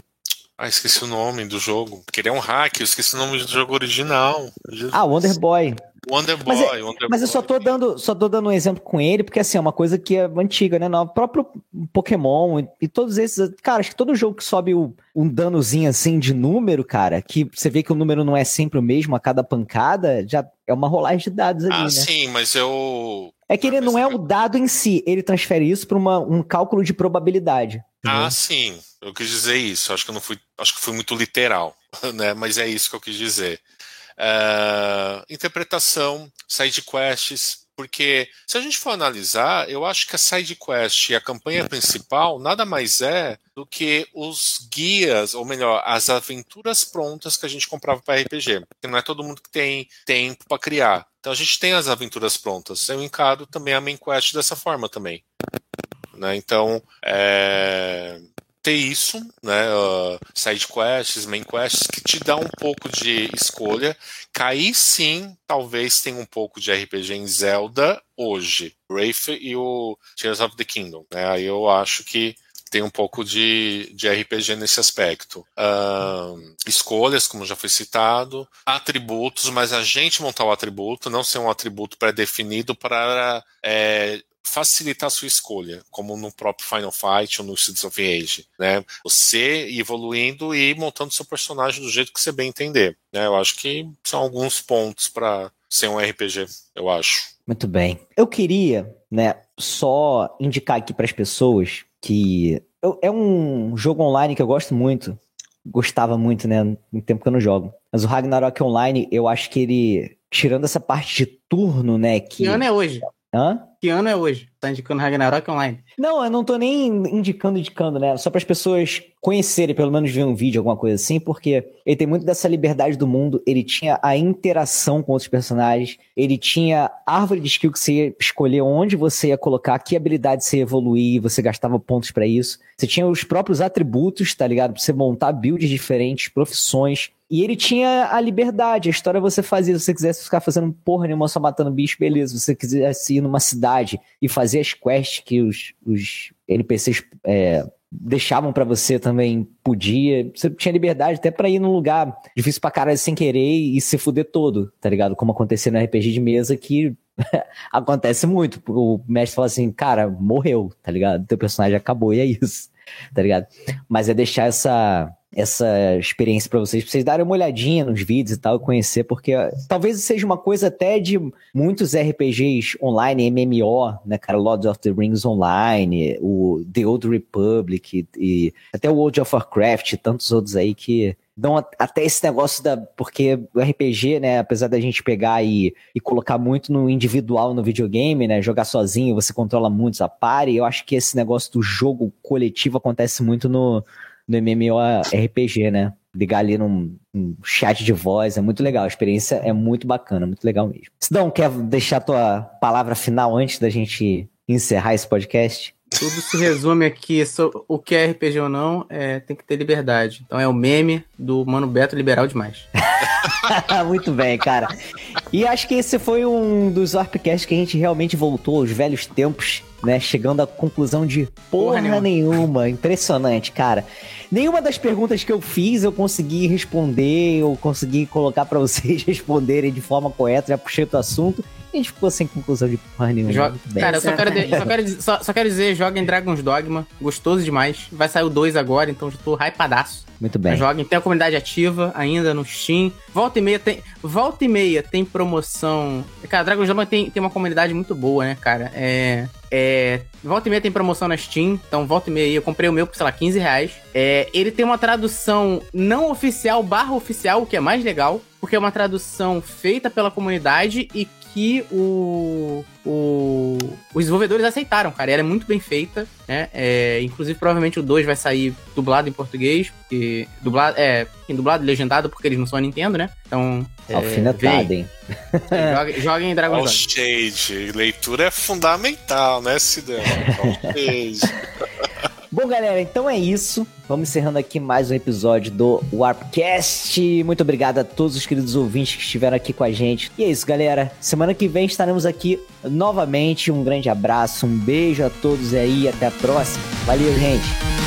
ah, esqueci o nome do jogo. Porque ele é um hack, eu esqueci o nome do jogo original. Jesus. Ah, Wonder Boy. Wonder Boy, mas, é, Wonder mas Boy. eu só tô dando, só tô dando um exemplo com ele, porque assim, é uma coisa que é antiga, né? O próprio Pokémon e, e todos esses. Cara, acho que todo jogo que sobe o, um danozinho assim de número, cara, que você vê que o número não é sempre o mesmo a cada pancada, já é uma rolagem de dados ali, ah, né? sim, mas eu. É que ele não é o dado em si, ele transfere isso para um cálculo de probabilidade. Ah, sim. Eu quis dizer isso. Acho que eu não fui. Acho que fui muito literal, (laughs) né? Mas é isso que eu quis dizer. Uh, interpretação, side quests, porque se a gente for analisar, eu acho que a side quest e a campanha principal nada mais é do que os guias, ou melhor, as aventuras prontas que a gente comprava para RPG. Porque não é todo mundo que tem tempo para criar. Então a gente tem as aventuras prontas. Eu encaro também a main quest dessa forma também. Né? Então, é, ter isso, né, uh, side quests, main quests, que te dá um pouco de escolha. Cair sim, talvez tenha um pouco de RPG em Zelda hoje, Wraith e o Tears of the Kingdom. Né? Aí eu acho que tem um pouco de, de RPG nesse aspecto. Uh, escolhas, como já foi citado, atributos, mas a gente montar o atributo, não ser um atributo pré-definido para é, facilitar a sua escolha, como no próprio Final Fight ou no Streets of Age, né? Você evoluindo e montando seu personagem do jeito que você bem entender, né? Eu acho que são alguns pontos para ser um RPG, eu acho. Muito bem. Eu queria, né, só indicar aqui para as pessoas que eu, é um jogo online que eu gosto muito, gostava muito, né, no tempo que eu não jogo. Mas o Ragnarok Online, eu acho que ele tirando essa parte de turno, né, que, que ano é hoje? Hã? Que ano é hoje? Tá indicando Ragnarok Online? Não, eu não tô nem indicando, indicando, né? Só para as pessoas conhecerem, pelo menos ver um vídeo, alguma coisa assim, porque ele tem muito dessa liberdade do mundo, ele tinha a interação com outros personagens, ele tinha árvore de skill que você ia escolher onde você ia colocar, que habilidade você ia evoluir, você gastava pontos para isso. Você tinha os próprios atributos, tá ligado? Pra você montar builds diferentes, profissões. E ele tinha a liberdade, a história você fazia. Se você quisesse ficar fazendo porra nenhuma só matando bicho, beleza. Se você quisesse ir numa cidade e fazer as quests que os, os NPCs é, deixavam para você também, podia. Você tinha liberdade até para ir num lugar difícil pra caralho sem querer e se fuder todo, tá ligado? Como acontecia no RPG de mesa que (laughs) acontece muito. O mestre fala assim, cara, morreu, tá ligado? Teu personagem acabou e é isso, tá ligado? Mas é deixar essa essa experiência para vocês, pra vocês darem uma olhadinha nos vídeos e tal, conhecer, porque talvez seja uma coisa até de muitos RPGs online, MMO, né, cara, Lord of the Rings Online, o The Old Republic e até o World of Warcraft e tantos outros aí que dão até esse negócio da. Porque o RPG, né, apesar da gente pegar e, e colocar muito no individual no videogame, né, jogar sozinho, você controla muitos a pare, eu acho que esse negócio do jogo coletivo acontece muito no, no MMORPG, né? Ligar ali num, num, chat de voz, é muito legal. A experiência é muito bacana, muito legal mesmo. Sidão, quer deixar tua palavra final antes da gente encerrar esse podcast? Tudo se resume aqui, o que é RPG ou não, é, tem que ter liberdade. Então é o meme do Mano Beto liberal demais. (laughs) Muito bem, cara. E acho que esse foi um dos Warpcasts que a gente realmente voltou aos velhos tempos, né? Chegando à conclusão de porra, porra nenhuma. nenhuma. Impressionante, cara. Nenhuma das perguntas que eu fiz eu consegui responder, ou consegui colocar para (laughs) vocês responderem de forma correta, já puxei o assunto a gente ficou sem conclusão de porra nenhuma. Joga... Cara, eu só quero, de... só, quero, só, só quero dizer, joguem Dragon's Dogma, gostoso demais. Vai sair o 2 agora, então já tô hypadaço. Muito bem. Joguem, tem a comunidade ativa ainda no Steam. Volta e meia tem, volta e meia tem promoção. Cara, Dragon's Dogma tem, tem uma comunidade muito boa, né, cara? É, é, volta e meia tem promoção na Steam, então volta e meia eu comprei o meu por, sei lá, 15 reais. É, ele tem uma tradução não oficial barra oficial, o que é mais legal, porque é uma tradução feita pela comunidade e que o, o, os desenvolvedores aceitaram, cara. Ela é muito bem feita, né? É, inclusive, provavelmente o 2 vai sair dublado em português, porque. Dublado, é, dublado e legendado, porque eles não são a Nintendo, né? Então. É, Alfinetada, hein? Joguem, joguem em Dragon Ball. Shade. Leitura é fundamental, né, Cidão? Shade. (laughs) Bom, galera, então é isso. Vamos encerrando aqui mais um episódio do Warpcast. Muito obrigado a todos os queridos ouvintes que estiveram aqui com a gente. E é isso, galera. Semana que vem estaremos aqui novamente. Um grande abraço, um beijo a todos aí até a próxima. Valeu, gente.